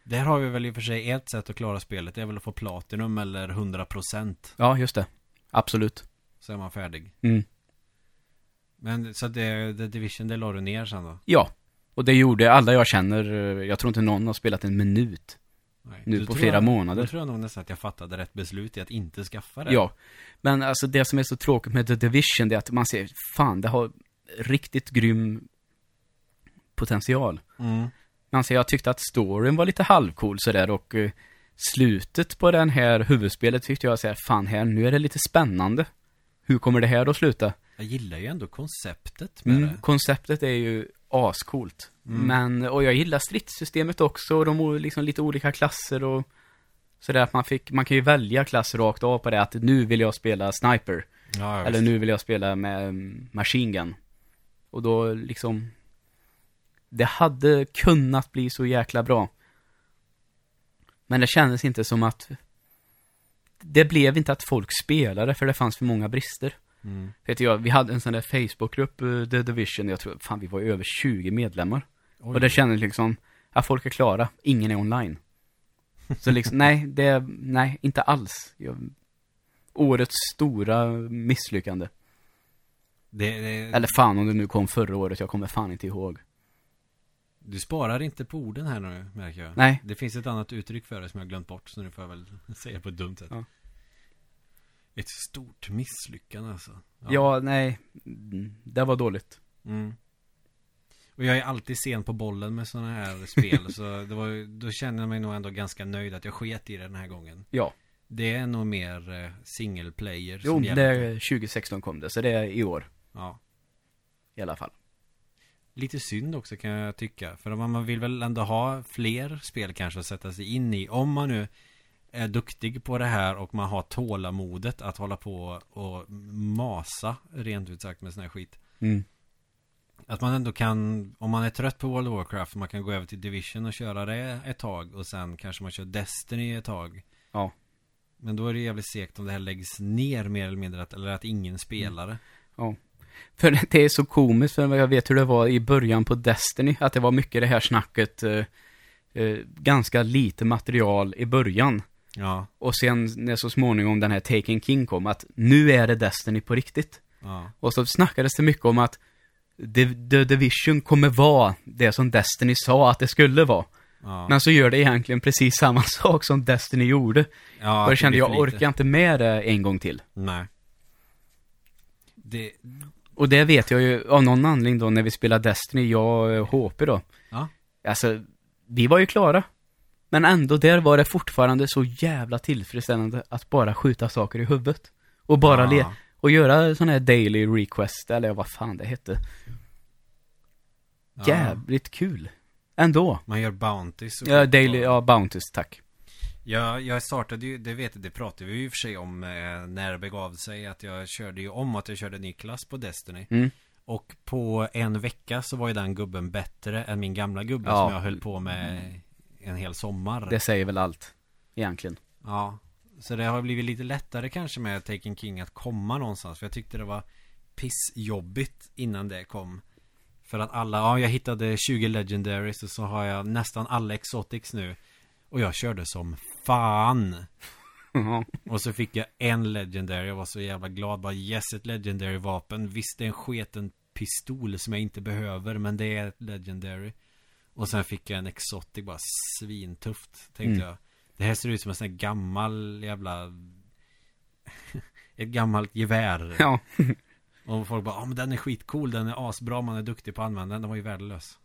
Där har vi väl i och för sig ett sätt att klara spelet. Det är väl att få Platinum eller 100% Ja, just det. Absolut. så är man färdig. Mm. Men så det, The Division, det la du ner sen då? Ja. Och det gjorde alla jag känner, eh, jag tror inte någon har spelat en minut. Nej. Nu på flera jag, månader. Då tror jag nog nästan att jag fattade rätt beslut i att inte skaffa det. Ja. Men alltså det som är så tråkigt med The Division, det är att man ser, fan, det har riktigt grym potential. Mm. Man ser, jag tyckte att storyn var lite halvcool sådär och eh, slutet på den här huvudspelet tyckte jag såhär, fan här, nu är det lite spännande. Hur kommer det här att sluta? Jag gillar ju ändå konceptet med Mm, det. konceptet är ju ascoolt. Mm. Men, och jag gillar stridssystemet också, och de liksom lite olika klasser och sådär att man fick, man kan ju välja klass rakt av på det, att nu vill jag spela sniper. Ja, Eller nu vill jag spela med mm, machine gun. Och då liksom, det hade kunnat bli så jäkla bra. Men det kändes inte som att, det blev inte att folk spelade för det fanns för många brister. Mm. Vet jag, vi hade en sån där Facebookgrupp, eh, The Division, jag tror, fan vi var över 20 medlemmar. Oj. Och det kändes liksom, att folk är klara, ingen är online. Så liksom, nej, det, nej, inte alls. Jag, årets stora misslyckande. det, det, Eller fan om det nu kom förra året, jag kommer fan inte ihåg. Du sparar inte på orden här nu, märker jag. Nej. Det finns ett annat uttryck för det som jag har glömt bort, så nu får jag väl säga på ett dumt sätt. Ja. Ett stort misslyckande alltså. Ja, nej, mm, det var dåligt. Mm. Och jag är alltid sen på bollen med sådana här spel, så det var, då känner jag mig nog ändå ganska nöjd att jag sket i det den här gången. Ja, Det är nog mer eh, single player jo, som det gäller. är 2016 kom det, så det är i år Ja. i alla fall. Lite synd också kan jag tycka. För man vill väl ändå ha fler spel kanske att sätta sig in i. Om man nu är duktig på det här och man har tålamodet att hålla på och masa rent ut sagt med sån här skit. Mm. Att man ändå kan, om man är trött på World of Warcraft, man kan gå över till Division och köra det ett tag och sen kanske man kör Destiny ett tag. Ja. Men då är det jävligt segt om det här läggs ner mer eller mindre, att, eller att ingen spelar det. För det är så komiskt, för jag vet hur det var i början på Destiny, att det var mycket det här snacket, eh, eh, ganska lite material i början. Ja, Och sen när så småningom den här Taken King kom, att nu är det Destiny på riktigt. ja, Och så snackades det mycket om att The, The Division kommer vara det som Destiny sa att det skulle vara. ja. Men så gör det egentligen precis samma sak som Destiny gjorde. ja och jag kände, jag orkar inte med det en gång till. Nej. Det, Och det vet jag ju av någon anledning då när vi spelade Destiny, jag och HP då. Ja. Alltså, vi var ju klara. Men ändå, där var det fortfarande så jävla tillfredsställande att bara skjuta saker i huvudet. Och bara Ja. le. Och göra sån här daily request, eller vad fan det hette. Ja. Jävligt kul. Ändå. Man gör bounties Ja, daily, ja, bounties, tack. Ja, jag startade ju, det vet det pratade vi ju i och för sig om eh, när det begav sig att jag körde ju om att jag körde ny klass på Destiny. Mm. Och på en vecka så var ju den gubben bättre än min gamla gubbe Ja. som jag höll på med en hel sommar. Det säger väl allt. Egentligen. Ja. Så det har blivit lite lättare kanske med Taken King att komma någonstans. För jag tyckte det var pissjobbigt innan det kom. För att alla, ja jag hittade 20 legendaries och så har jag nästan alla exotics nu. Och jag körde som fan. Och så fick jag en legendary, jag var så jävla glad. Bara yes, ett legendary vapen. Visst, det är en sketen pistol som jag inte behöver, men det är ett legendary. Och sen fick jag en exotic, bara svintufft, tänkte Mm. jag. Det här ser ut som en sån här gammal jävla... ett gammalt gevär. ja. Och folk bara, ja men den är skitcool, den är asbra, man är duktig på att använda den. Den var ju värdelös.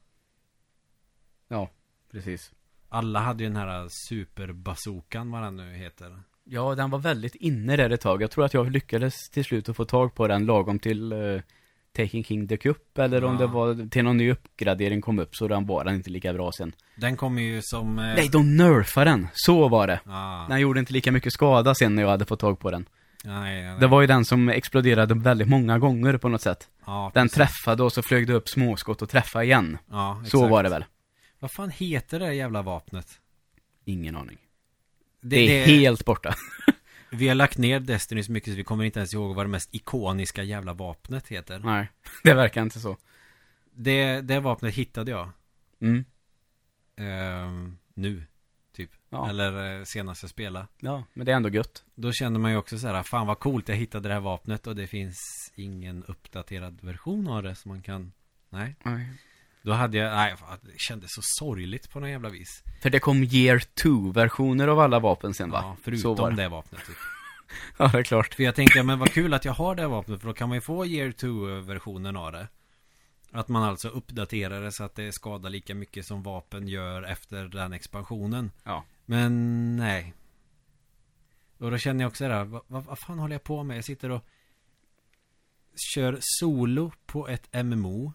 Ja, precis. Alla hade ju den här superbazookan, vad den nu heter. Ja, den var väldigt inne där ett tag. Jag tror att jag lyckades till slut att få tag på den lagom till Taking King the Cup. Eller om Ja. det var till någon ny uppgradering kom upp så den var den inte lika bra sen. Den kommer ju som... eh, Nej, de nerfade den. Så var det. Ah, Den gjorde inte lika mycket skada sen när jag hade fått tag på den. nej, nej, Det var ju den som exploderade väldigt många gånger på något sätt. ja, Den träffade och så flög det upp småskott och träffade igen. Ja, Så exakt. var det väl? Vad fan heter det jävla vapnet? Ingen aning. Det, Det, är helt borta. Vi har lagt ner Destiny så mycket så vi kommer inte ens ihåg vad det mest ikoniska jävla vapnet heter. Nej, det verkar inte så. Det, det vapnet hittade jag. Mm. ehm, nu, typ. Ja. Eller eh, senast jag spelade. Ja, men det är ändå gött. Då kände man ju också så här, fan vad coolt jag hittade det här vapnet och det finns ingen uppdaterad version av det som man kan Nej, Nej. Då hade jag, nej, fan, det kändes så sorgligt på något jävla vis För det kom year 2-versioner av alla vapen sen va? Ja, förutom var det. det vapnet typ. Ja, det är klart. För jag tänkte, men vad kul att jag har det här vapnet För då kan man ju få year 2-versionen av det Att man alltså uppdaterar det så att det skadar lika mycket som vapen gör efter den expansionen Ja. Men nej Och då känner jag också det här, vad, vad, vad fan håller jag på med? Jag sitter och Kör solo på ett MMO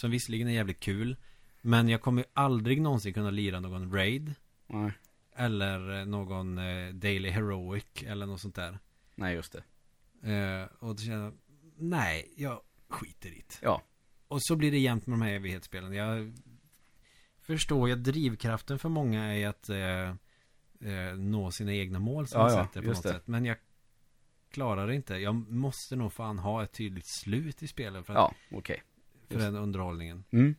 Som visserligen är jävligt kul Men jag kommer ju aldrig någonsin kunna lira någon raid Nej. Eller eh, någon eh, Daily Heroic Eller något sånt där Nej, just det. eh, Och då känner jag Nej, jag skiter i det Ja. Och så blir det jämnt med de här evighetsspelen Jag Förstår jag drivkraften för många är att eh, eh, Nå sina egna mål som Ja, man ja, sätter på just något det. sätt Men jag Klarar det inte Jag måste nog fan ha ett tydligt slut i spelet För, att, Ja, okej. För den underhållningen Mm.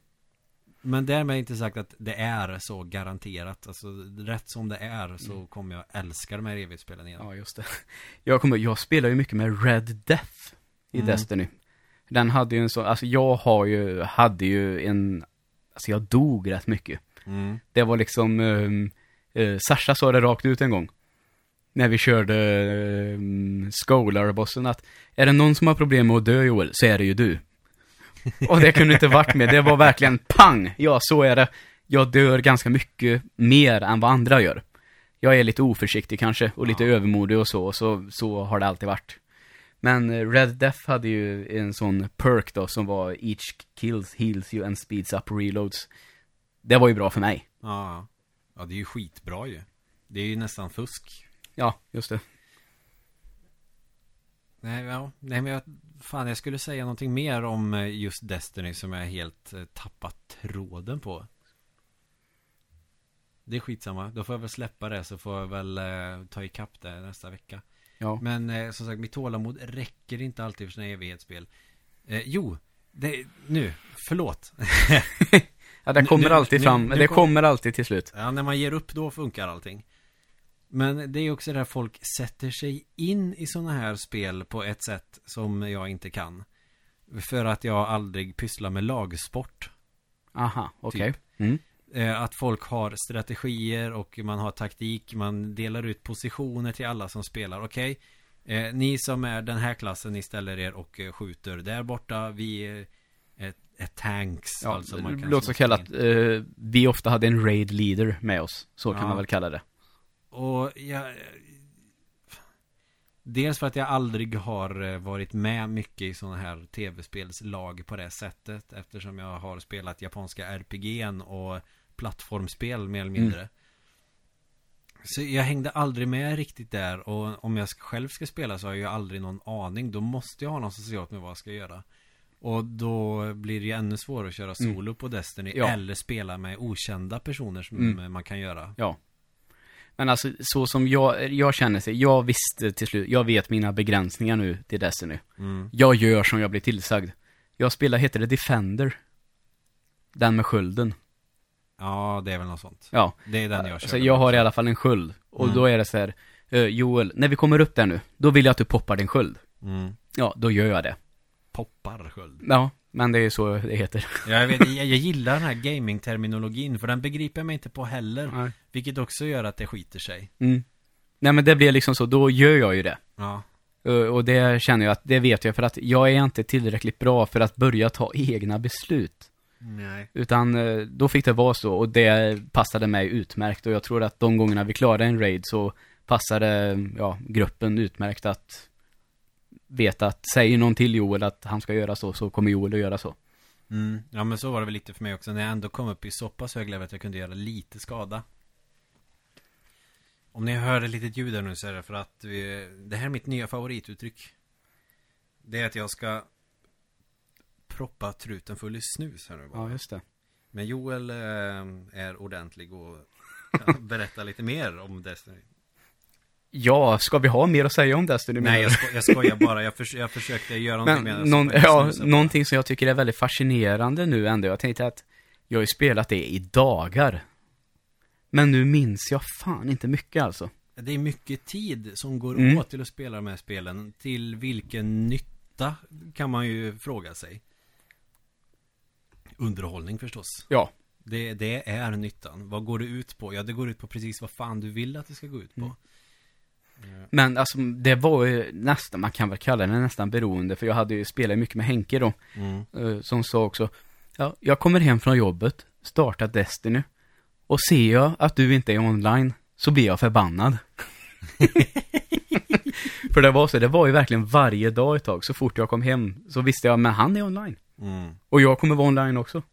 Men därmed inte sagt att det är så garanterat Alltså rätt som det är så Mm. kommer jag älska de här evighetsspelen igen Ja, just det. Jag kommer, jag spelar ju mycket med Red Death i Mm. Destiny. Den hade ju en sån, alltså jag har ju, hade ju en, alltså jag dog rätt mycket. mm. Det var liksom, um, uh, Sasha sa det rakt ut en gång. När vi körde um, Scholar-bossen att, är det någon som har problem med att dö Joel, så är det ju du. Och det kunde inte varit med, det var verkligen pang! Ja, så är det. Jag dör ganska mycket mer än vad andra gör. Jag är lite oförsiktig kanske, och lite Ja. övermodig och så, och så, så har det alltid varit. Men eh, Red Death hade ju en sån perk då, som var Each kills, heals you and speeds up reloads. Det var ju bra för mig. Ja, ja det är ju skitbra ju Det är ju nästan fusk Ja, just det. Nej, ja, nej men jag, fan jag skulle säga någonting mer om eh, just Destiny som jag helt eh, tappat tråden på. Det är skitsamma, då får jag väl släppa det så får jag väl eh, ta ikapp det nästa vecka. Ja. Men eh, som sagt, mitt tålamod räcker inte alltid för sina evighetsspel. Eh, jo, det, nu, förlåt. Ja, det kommer nu- alltid nu- fram, nu det kom- kommer alltid till slut. Ja, när man ger upp då funkar allting. Men det är också där folk sätter sig in i sådana här spel på ett sätt som jag inte kan. För att jag aldrig pysslar med lagsport. Aha, okej. Typ. Mm. Eh, att folk har strategier och man har taktik. Man delar ut positioner till alla som spelar. Okej, eh, ni som är den här klassen, ni ställer er och eh, skjuter där borta. Vi är, är, tanks. Ja, alltså man kan låt slåss kallat, in. eh, vi ofta hade en raid leader med oss. Så kan Ja. man väl kalla det. Och jag... Dels för att jag aldrig har eh, varit med mycket i sådana här tv-spelslag på det sättet. Eftersom jag har spelat japanska RPG'n och plattformspel mer eller mindre. Så jag hängde aldrig med riktigt där. Och om jag själv ska spela så har jag ju aldrig någon aning. Då måste jag ha någon som säger åt mig vad jag ska göra. Och då blir det ju ännu svårare att köra Mm. solo på Destiny. Ja. Eller spela med okända personer som Mm. man kan göra. Ja. Men alltså, så som jag, jag känner sig, jag visste till slut, jag vet mina begränsningar nu till Destiny. Mm. Jag gör som jag blir tillsagd. Jag spelar, heter det Defender? Den med skölden. Ja, det är väl något sånt. Ja. Det är den jag kör. Så jag har i alla fall en sköld. Och Mm. då är det så här, eh, Joel, när vi kommer upp där nu, då vill jag att du poppar din sköld. Mm. Ja, då gör jag det. Poppar sköld. Ja, men det är så det heter. Jag, vet, jag, jag gillar den här gaming-terminologin, för den begriper jag mig inte på heller. Nej. Vilket också gör att det skiter sig. Mm. Nej men det blir liksom så, då gör jag ju det. Ja. Och det känner jag att, det vet jag för att jag är inte tillräckligt bra för att börja ta egna beslut. Nej. Utan eh, då fick det vara så och det passade mig utmärkt och jag tror att de gångerna vi klarade en raid så passade ja, gruppen utmärkt att veta att säger någon till Joel att han ska göra så, så kommer Joel att göra så. Mm. Ja, men så var det väl lite för mig också. När jag ändå kom upp i så pass hög level att jag kunde göra lite skada. Om ni hör ett litet ljud här nu så är det för att vi, det här är mitt nya favorituttryck. Det är att jag ska proppa truten full i snus här nu bara. Ja, just det. Men Joel eh, är ordentlig och kan berätta lite mer om Destiny. Ja, ska vi ha mer att säga om Destiny? Nej, jag, sko jag skojar bara. Jag, förs jag försökte göra någonting Men med någon, det. ja, någonting som jag tycker är väldigt fascinerande nu ändå. Jag tänkte att jag har ju spelat det i dagar. Men nu minns jag fan inte mycket alltså. Det är mycket tid som går Mm. åt till att spela de här spelen. Till vilken nytta kan man ju fråga sig. Underhållning förstås. Ja. Det, det är nyttan. Vad går det ut på? Ja, det går ut på precis vad fan du vill att det ska gå ut på. Mm. Men alltså, det var ju nästan, man kan väl kalla det nästan beroende, för jag hade ju spelat mycket med Henke då, Mm. eh, som sa också, ja, jag kommer hem från jobbet, startar Destiny, och ser jag att du inte är online, så blir jag förbannad. för det var så, det var ju verkligen varje dag ett tag, så fort jag kom hem, så visste jag, men han är online. Mm. Och jag kommer vara online också.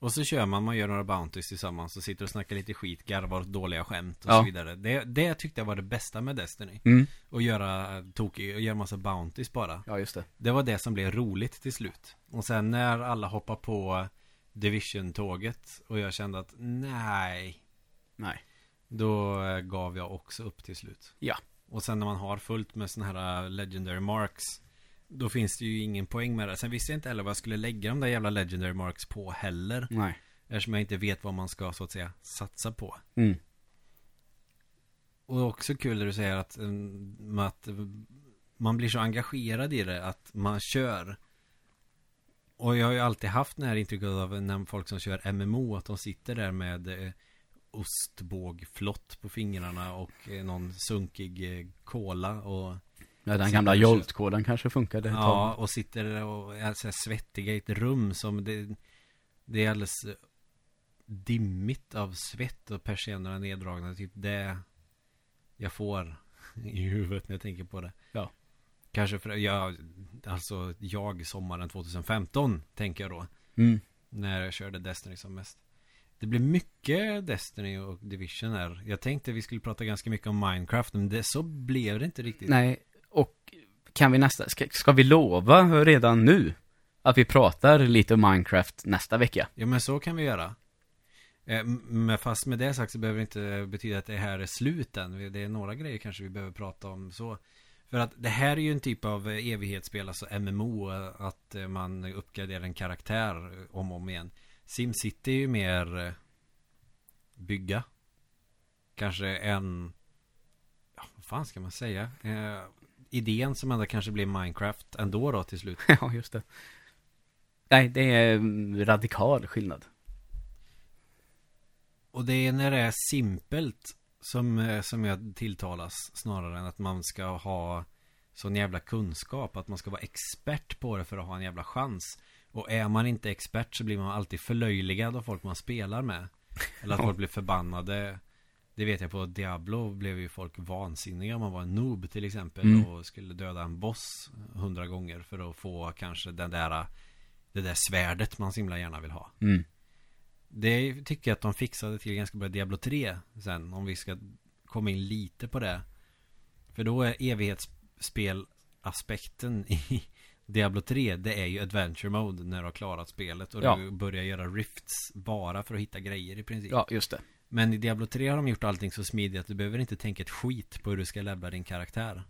Och så kör man, man gör några bounties tillsammans och sitter och snackar lite skit, garvar dåliga skämt och Ja. så vidare. Det, det tyckte jag var det bästa med Destiny. Mm. Och göra tokig, och göra massa bounties bara. Ja, just det. Det var det som blev roligt till slut. Och sen när alla hoppar på Division-tåget och jag kände att nej, Nej. då eh, gav jag också upp till slut. Ja. Och sen när man har fullt med sådana här eh, Legendary Marks Då finns det ju ingen poäng med det. Sen visste jag inte heller vad jag skulle lägga de där jävla Legendary Marks på heller. Nej. Eftersom jag inte vet vad man ska så att säga satsa på. Mm. Och också kul när du säger att, med att eh, man blir så engagerad i det att man kör. Och jag har ju alltid haft den här intrycket av när folk som kör MMO att de sitter där med eh, ostbågflott på fingrarna och eh, någon sunkig eh, cola och Ja, den gamla. Jolt-koden kanske funkade ett Ja, tag. och sitter och är så här svettiga i ett rum som det, det är alldeles dimmigt av svett och persiennerna neddragna. Typ det jag får i huvudet när jag tänker på det. Ja. Kanske för jag, alltså jag sommaren 2015 tänker jag då. Mm. När jag körde Destiny som mest. Det blev mycket Destiny och Division här. Jag tänkte vi skulle prata ganska mycket om Minecraft, men det, så blev det inte riktigt. Nej, kan vi nästa, ska, ska vi lova redan nu att vi pratar lite om Minecraft nästa vecka? Ja men så kan vi göra. Eh, men fast med det sagt så behöver det inte betyda att det här är slut än. Det är några grejer kanske vi behöver prata om så. För att det här är ju en typ av evighetsspel, alltså MMO. Eh, att eh, man uppgraderar en karaktär om och om igen. SimCity är ju mer bygga. Kanske en... Ja, vad fan ska man säga? Idén som ändå kanske blir Minecraft ändå då till slut. ja, just det. Nej, det är mm, radikal skillnad. Och det är när det är simpelt som, eh, som jag tilltalas snarare än att man ska ha sån jävla kunskap. Att man ska vara expert på det för att ha en jävla chans. Och är man inte expert så blir man alltid förlöjligad av folk man spelar med. Eller att folk blir förbannade. Det vet jag på Diablo blev ju folk vansinniga om man var en noob till exempel. Mm. Och skulle döda en boss hundra gånger för att få kanske den där, det där svärdet man så himla gärna vill ha. Mm. Det tycker jag att de fixade till ganska bra Diablo 3 sen om vi ska komma in lite på det. För då är evighetsspelaspekten i Diablo 3 det är ju adventure mode när du har klarat spelet och Ja. du börjar göra rifts bara för att hitta grejer i princip. Ja, just det. Men i Diablo 3 har de gjort allting så smidigt att du behöver inte tänka ett skit på hur du ska levla din karaktär.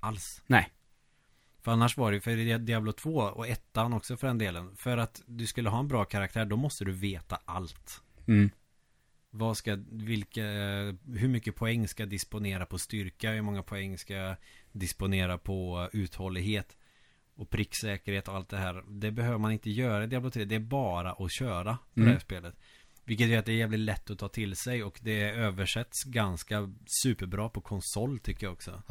Alls. Nej. För annars var det ju, för i Diablo 2 och ettan också för den delen. För att du skulle ha en bra karaktär då måste du veta allt. Mm. Vad ska, vilka, hur mycket poäng ska disponera på styrka? Hur många poäng ska disponera på uthållighet? Och pricksäkerhet och allt det här. Det behöver man inte göra i Diablo 3. Det är bara att köra på Mm. det här spelet. Vilket gör att det är jävligt lätt att ta till sig och det översätts ganska superbra på konsol tycker jag också.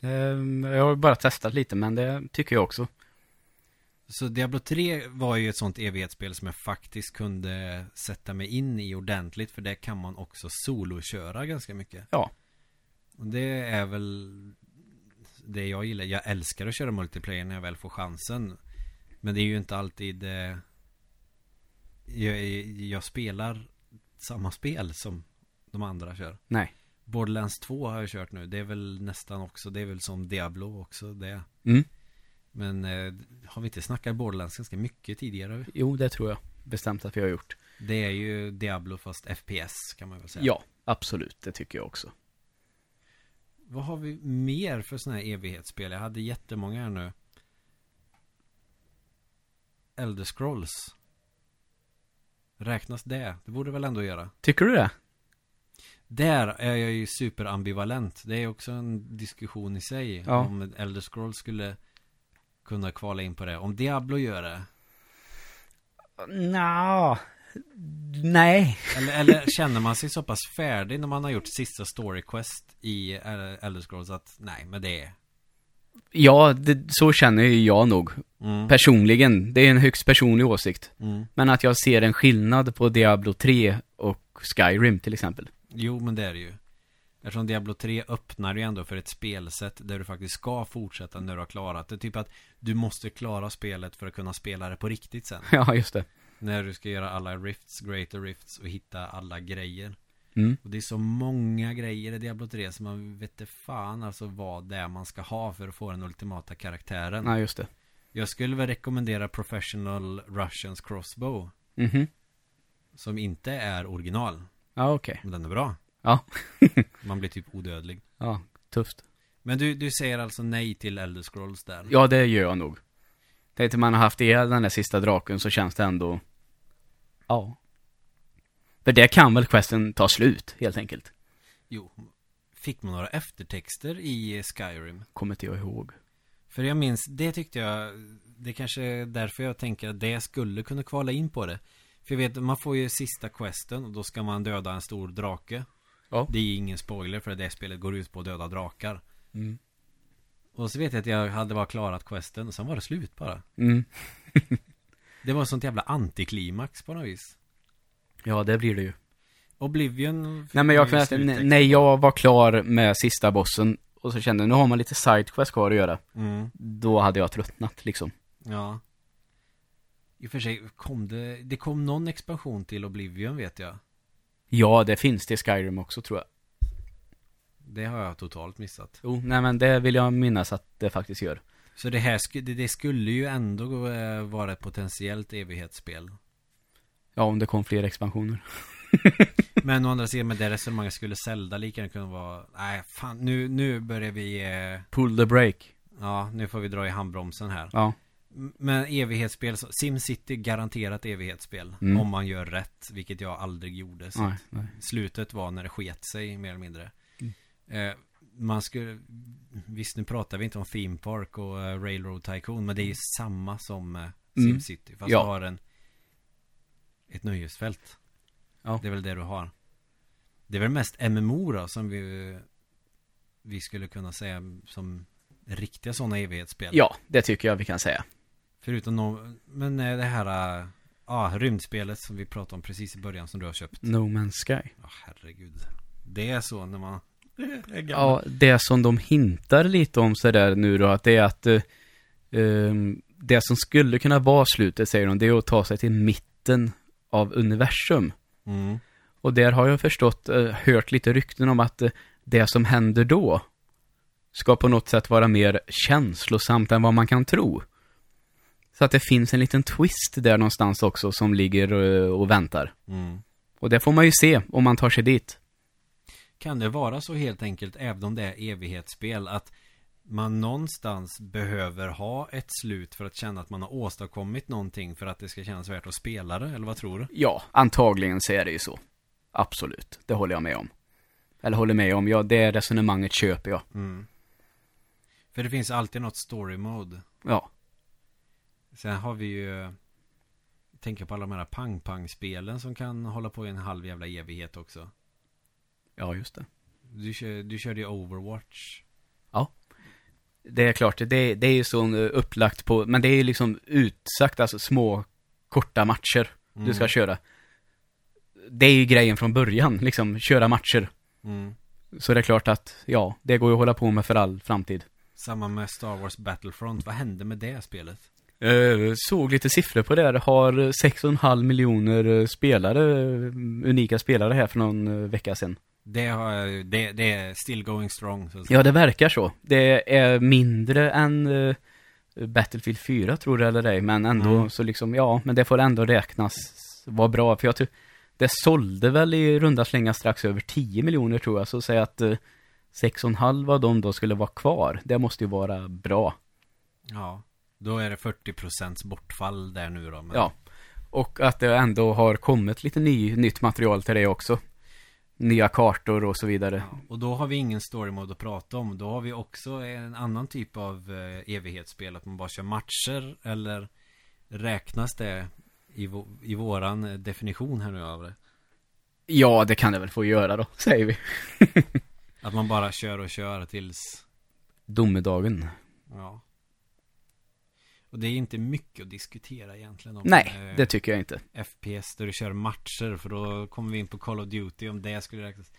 Ehm, Jag har bara testat lite, men det tycker jag också. Så Diablo 3 var ju ett sånt evighetsspel som jag faktiskt kunde sätta mig in i ordentligt för det kan man också soloköra ganska mycket. Ja. Och det är väl det jag gillar. Jag älskar att köra multiplayer när jag väl får chansen. Men det är ju inte alltid eh, jag, jag spelar samma spel som de andra kör. Nej. Borderlands 2 har jag kört nu. Det är väl nästan också, det är väl som Diablo också det. Mm. Men eh, har vi inte snackat Borderlands ganska mycket tidigare? Jo, det tror jag bestämt att vi har gjort. Det är ju Diablo fast FPS kan man väl säga. Ja, absolut. Det tycker jag också. Vad har vi mer för sådana här evighetsspel? Jag hade jättemånga här nu. Elder Scrolls. Räknas det? Det borde väl ändå göra. Tycker du det? Där är jag ju superambivalent. Det är också en diskussion i sig. Ja. Om Elder Scrolls skulle kunna kvala in på det. Om Diablo gör det. Nja, nej. Eller, eller känner man sig så pass färdig när man har gjort sista story quest i Elder Scrolls att nej, men det är... Ja, det, så känner ju jag nog. Mm, Personligen. Det är en högst personlig åsikt. mm. Men att jag ser en skillnad på Diablo 3 och Skyrim till exempel. Jo, men det är det ju. Eftersom Diablo 3 öppnar ju ändå för ett spelsätt där du faktiskt ska fortsätta när du har klarat det. Typ att du måste klara spelet för att kunna spela det på riktigt sen. Ja, just det. När du ska göra alla rifts, greater rifts och hitta alla grejer. Mm. Och det är så många grejer i Diablo 3 så man vet fan alltså vad det är man ska ha för att få den ultimata karaktären. Ja, just det. Jag skulle väl rekommendera Professional Russians Crossbow. Mhm. Som inte är original. Ja, okej. Men den är bra. Ja. Man blir typ odödlig. Ja, tufft. Men du, du säger alltså nej till Elder Scrolls där? Ja, det gör jag nog. Tänk till man har haft ihjäl den där sista draken så känns det ändå... Ja. För det kan väl questen ta slut, helt enkelt. Jo. Fick man några eftertexter i Skyrim? Kommer inte jag ihåg. För jag minns, det tyckte jag, det kanske är därför jag tänker att det skulle kunna kvala in på det. För jag vet, man får ju sista questen och då ska man döda en stor drake. Ja. Det är ingen spoiler för det spelet går ut på att döda drakar. Mm. Och så vet jag att jag hade bara klarat questen och sen var det slut bara. Mm. Det var sånt jävla antiklimax på något vis. Ja, det blir det ju. Oblivion Nej, men jag kan sluttext. när jag var klar med sista bossen och så kände nu har man lite sidequest kvar att göra. Mm, Då hade jag tröttnat liksom. ja. I och för sig kom det, det kom någon expansion till Oblivion vet jag. Ja, det finns det i Skyrim också tror jag. Det har jag totalt missat. Jo, nej men det vill jag minnas att det faktiskt gör. Så det här det skulle ju ändå eh, vara ett potentiellt evighetsspel. Ja, om det kom fler expansioner. Men å andra sidan med det resonemanget skulle Zelda lika gärna kunna vara Nej fan nu, nu börjar vi eh, Pull the break. Ja nu får vi dra i handbromsen här Ja. Men evighetsspel SimCity garanterat evighetsspel Mm. Om man gör rätt Vilket jag aldrig gjorde så Nej, nej. Slutet var när det sket sig mer eller mindre Mm. eh, Man skulle Visst nu pratar vi inte om Theme Park och eh, Railroad Tycoon Men det är ju samma som eh, Mm. SimCity Fast Ja. har en Ett nöjesfält Ja. Det är väl det du har Det är väl mest MMO då som vi Vi skulle kunna säga som Riktiga sådana evighetsspel Ja, det tycker jag vi kan säga. Förutom no, Men eh, det här äh, Ja, rymdspelet som vi pratade om precis i början som du har köpt No Man's Sky. Ja, herregud Det är så när man. Ja, det som de hintar lite om sådär nu då, att det är att eh, ehm, det som skulle kunna vara slutet, säger de, det är att ta sig till mitten av universum. mm. Och där har jag förstått, eh, hört lite rykten om att eh, det som händer då ska på något sätt vara mer känslosamt än vad man kan tro. Så att det finns en liten twist där någonstans också som ligger eh, och väntar. Mm. Och det får man ju se om man tar sig dit. Kan det vara så helt enkelt Även om det är evighetsspel Att man någonstans behöver ha ett slut För att känna att man har åstadkommit någonting För att det ska kännas värt att spela det Eller vad tror du? Ja, antagligen så är det ju så. Absolut, det håller jag med om. Eller håller med om, ja det resonemanget köper jag. Mm. För det finns alltid något story mode Ja, Sen har vi ju Tänker på alla de här pang-pang-spelen som kan hålla på i en halv jävla evighet också ja just det. Du, kör, du körde ju Overwatch Det är klart, det, det är ju så upplagt på, men det är ju liksom utsagt, alltså små korta matcher du ska Mm. köra. Det är ju grejen från början, liksom, köra matcher. mm. Så det är klart att, ja, det går ju att hålla på med för all framtid. Samma med Star Wars Battlefront Vad hände med det spelet? Eh, såg lite siffror på det, det har 6,5 miljoner eh, spelare, eh, unika spelare här för någon vecka sedan. Det, har, det, det är still going strong så. Ja, det verkar så. Det är mindre än eh, Battlefield 4 tror det eller ej, men ändå Mm. så liksom, ja, men det får ändå räknas vara bra, för jag tror det sålde väl i runda slängar strax över 10 miljoner tror jag, så säg att eh, 6,5 av dem då skulle vara kvar. Det måste ju vara bra. Ja, då är det 40% bortfall där nu då. Men... Ja. Och att det ändå har kommit lite ny, nytt material till det också. Nya kartor och så vidare. Ja, och då har vi ingen story mode att prata om. Då har vi också en annan typ av eh, evighetsspel. Att man bara kör matcher. Eller räknas det i, i våran definition här nu av det? Ja, det kan det väl få göra då, säger vi. att man bara kör och kör tills... Domedagen. Ja. Och det är inte mycket att diskutera egentligen om Nej, eh, det tycker jag inte. FPS där du kör matcher för då kommer vi in på Call of Duty om det skulle räknas.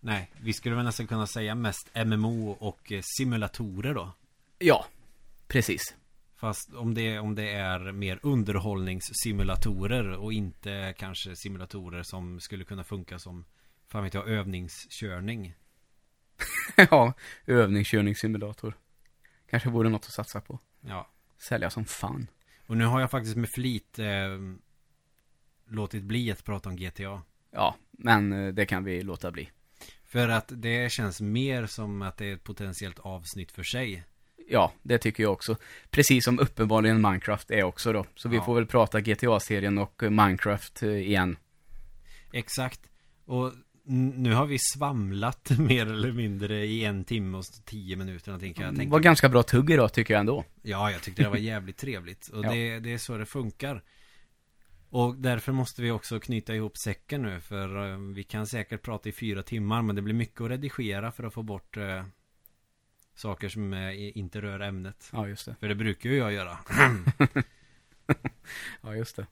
Nej, vi skulle väl nästan kunna säga mest MMO och eh, simulatorer då. Ja, precis. Fast om det, om det är mer underhållningssimulatorer och inte kanske simulatorer som skulle kunna funka som, fan vet jag, övningskörning. ja, övningskörningssimulator. Kanske vore något att satsa på. Ja. Sälja som fan. Och nu har jag faktiskt med flit eh, låtit bli att prata om GTA. Ja, men eh, det kan vi låta bli. För att det känns mer som att det är ett potentiellt avsnitt för sig. Ja, det tycker jag också. Precis som uppenbarligen Minecraft är också då. Så vi Ja. får väl prata GTA-serien och Minecraft eh, igen. Exakt. Och nu har vi svamlat mer eller mindre i en timme och tio minuter någonting kan jag Det tänka var mig. ganska bra tugg idag tycker jag ändå. Ja, jag tyckte det var jävligt trevligt. Och Ja. det, det är så det funkar. Och därför måste vi också knyta ihop säcken nu. För eh, vi kan säkert prata i fyra timmar. Men det blir mycket att redigera för att få bort eh, saker som eh, inte rör ämnet. Ja, just det. För det brukar ju jag göra. Ja, just det.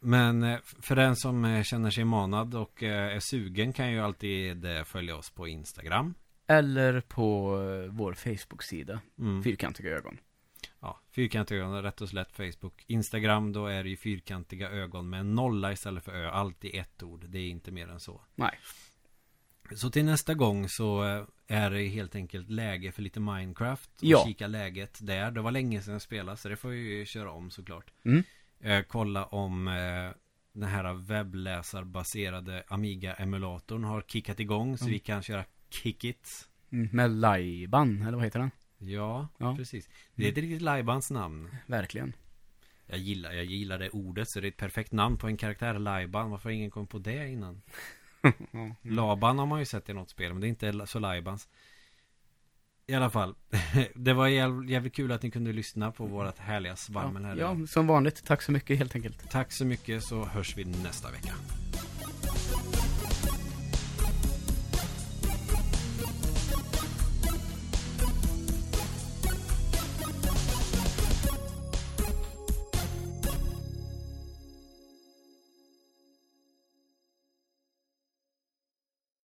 Men eh, för den som eh, känner sig manad och eh, är sugen kan ju alltid följa oss på Instagram. Eller på vår Facebook-sida. Mm. Fyrkantiga ögon. Ja, fyrkantiga ögon, rätt och slätt Facebook. Instagram, då är det ju fyrkantiga ögon med en nolla istället för ö. Alltid ett ord, det är inte mer än så. Nej. Så till nästa gång så är det helt enkelt läge för lite Minecraft. Och Ja. kika läget där. Det var länge sedan jag spelade, så det får vi ju köra om såklart. Mm. Eh, kolla om eh, den här webbläsarbaserade Amiga-emulatorn har kickat igång. Så Mm. vi kan köra Kickit. Mm, Med Lajban, eller vad heter den? Ja, Ja. precis. Det är ett riktigt Laibans namn. Verkligen. Jag gillar, jag gillar det ordet, så det är ett perfekt namn på en karaktär, Laiban. Varför har ingen kommit på det innan? Ja. Laban har man ju sett i något spel, men det är inte så Laibans. I alla fall, det var jäv- jävligt kul att ni kunde lyssna på vårat härliga svammel här. ja, som vanligt. Tack så mycket helt enkelt. Tack så mycket så hörs vi nästa vecka.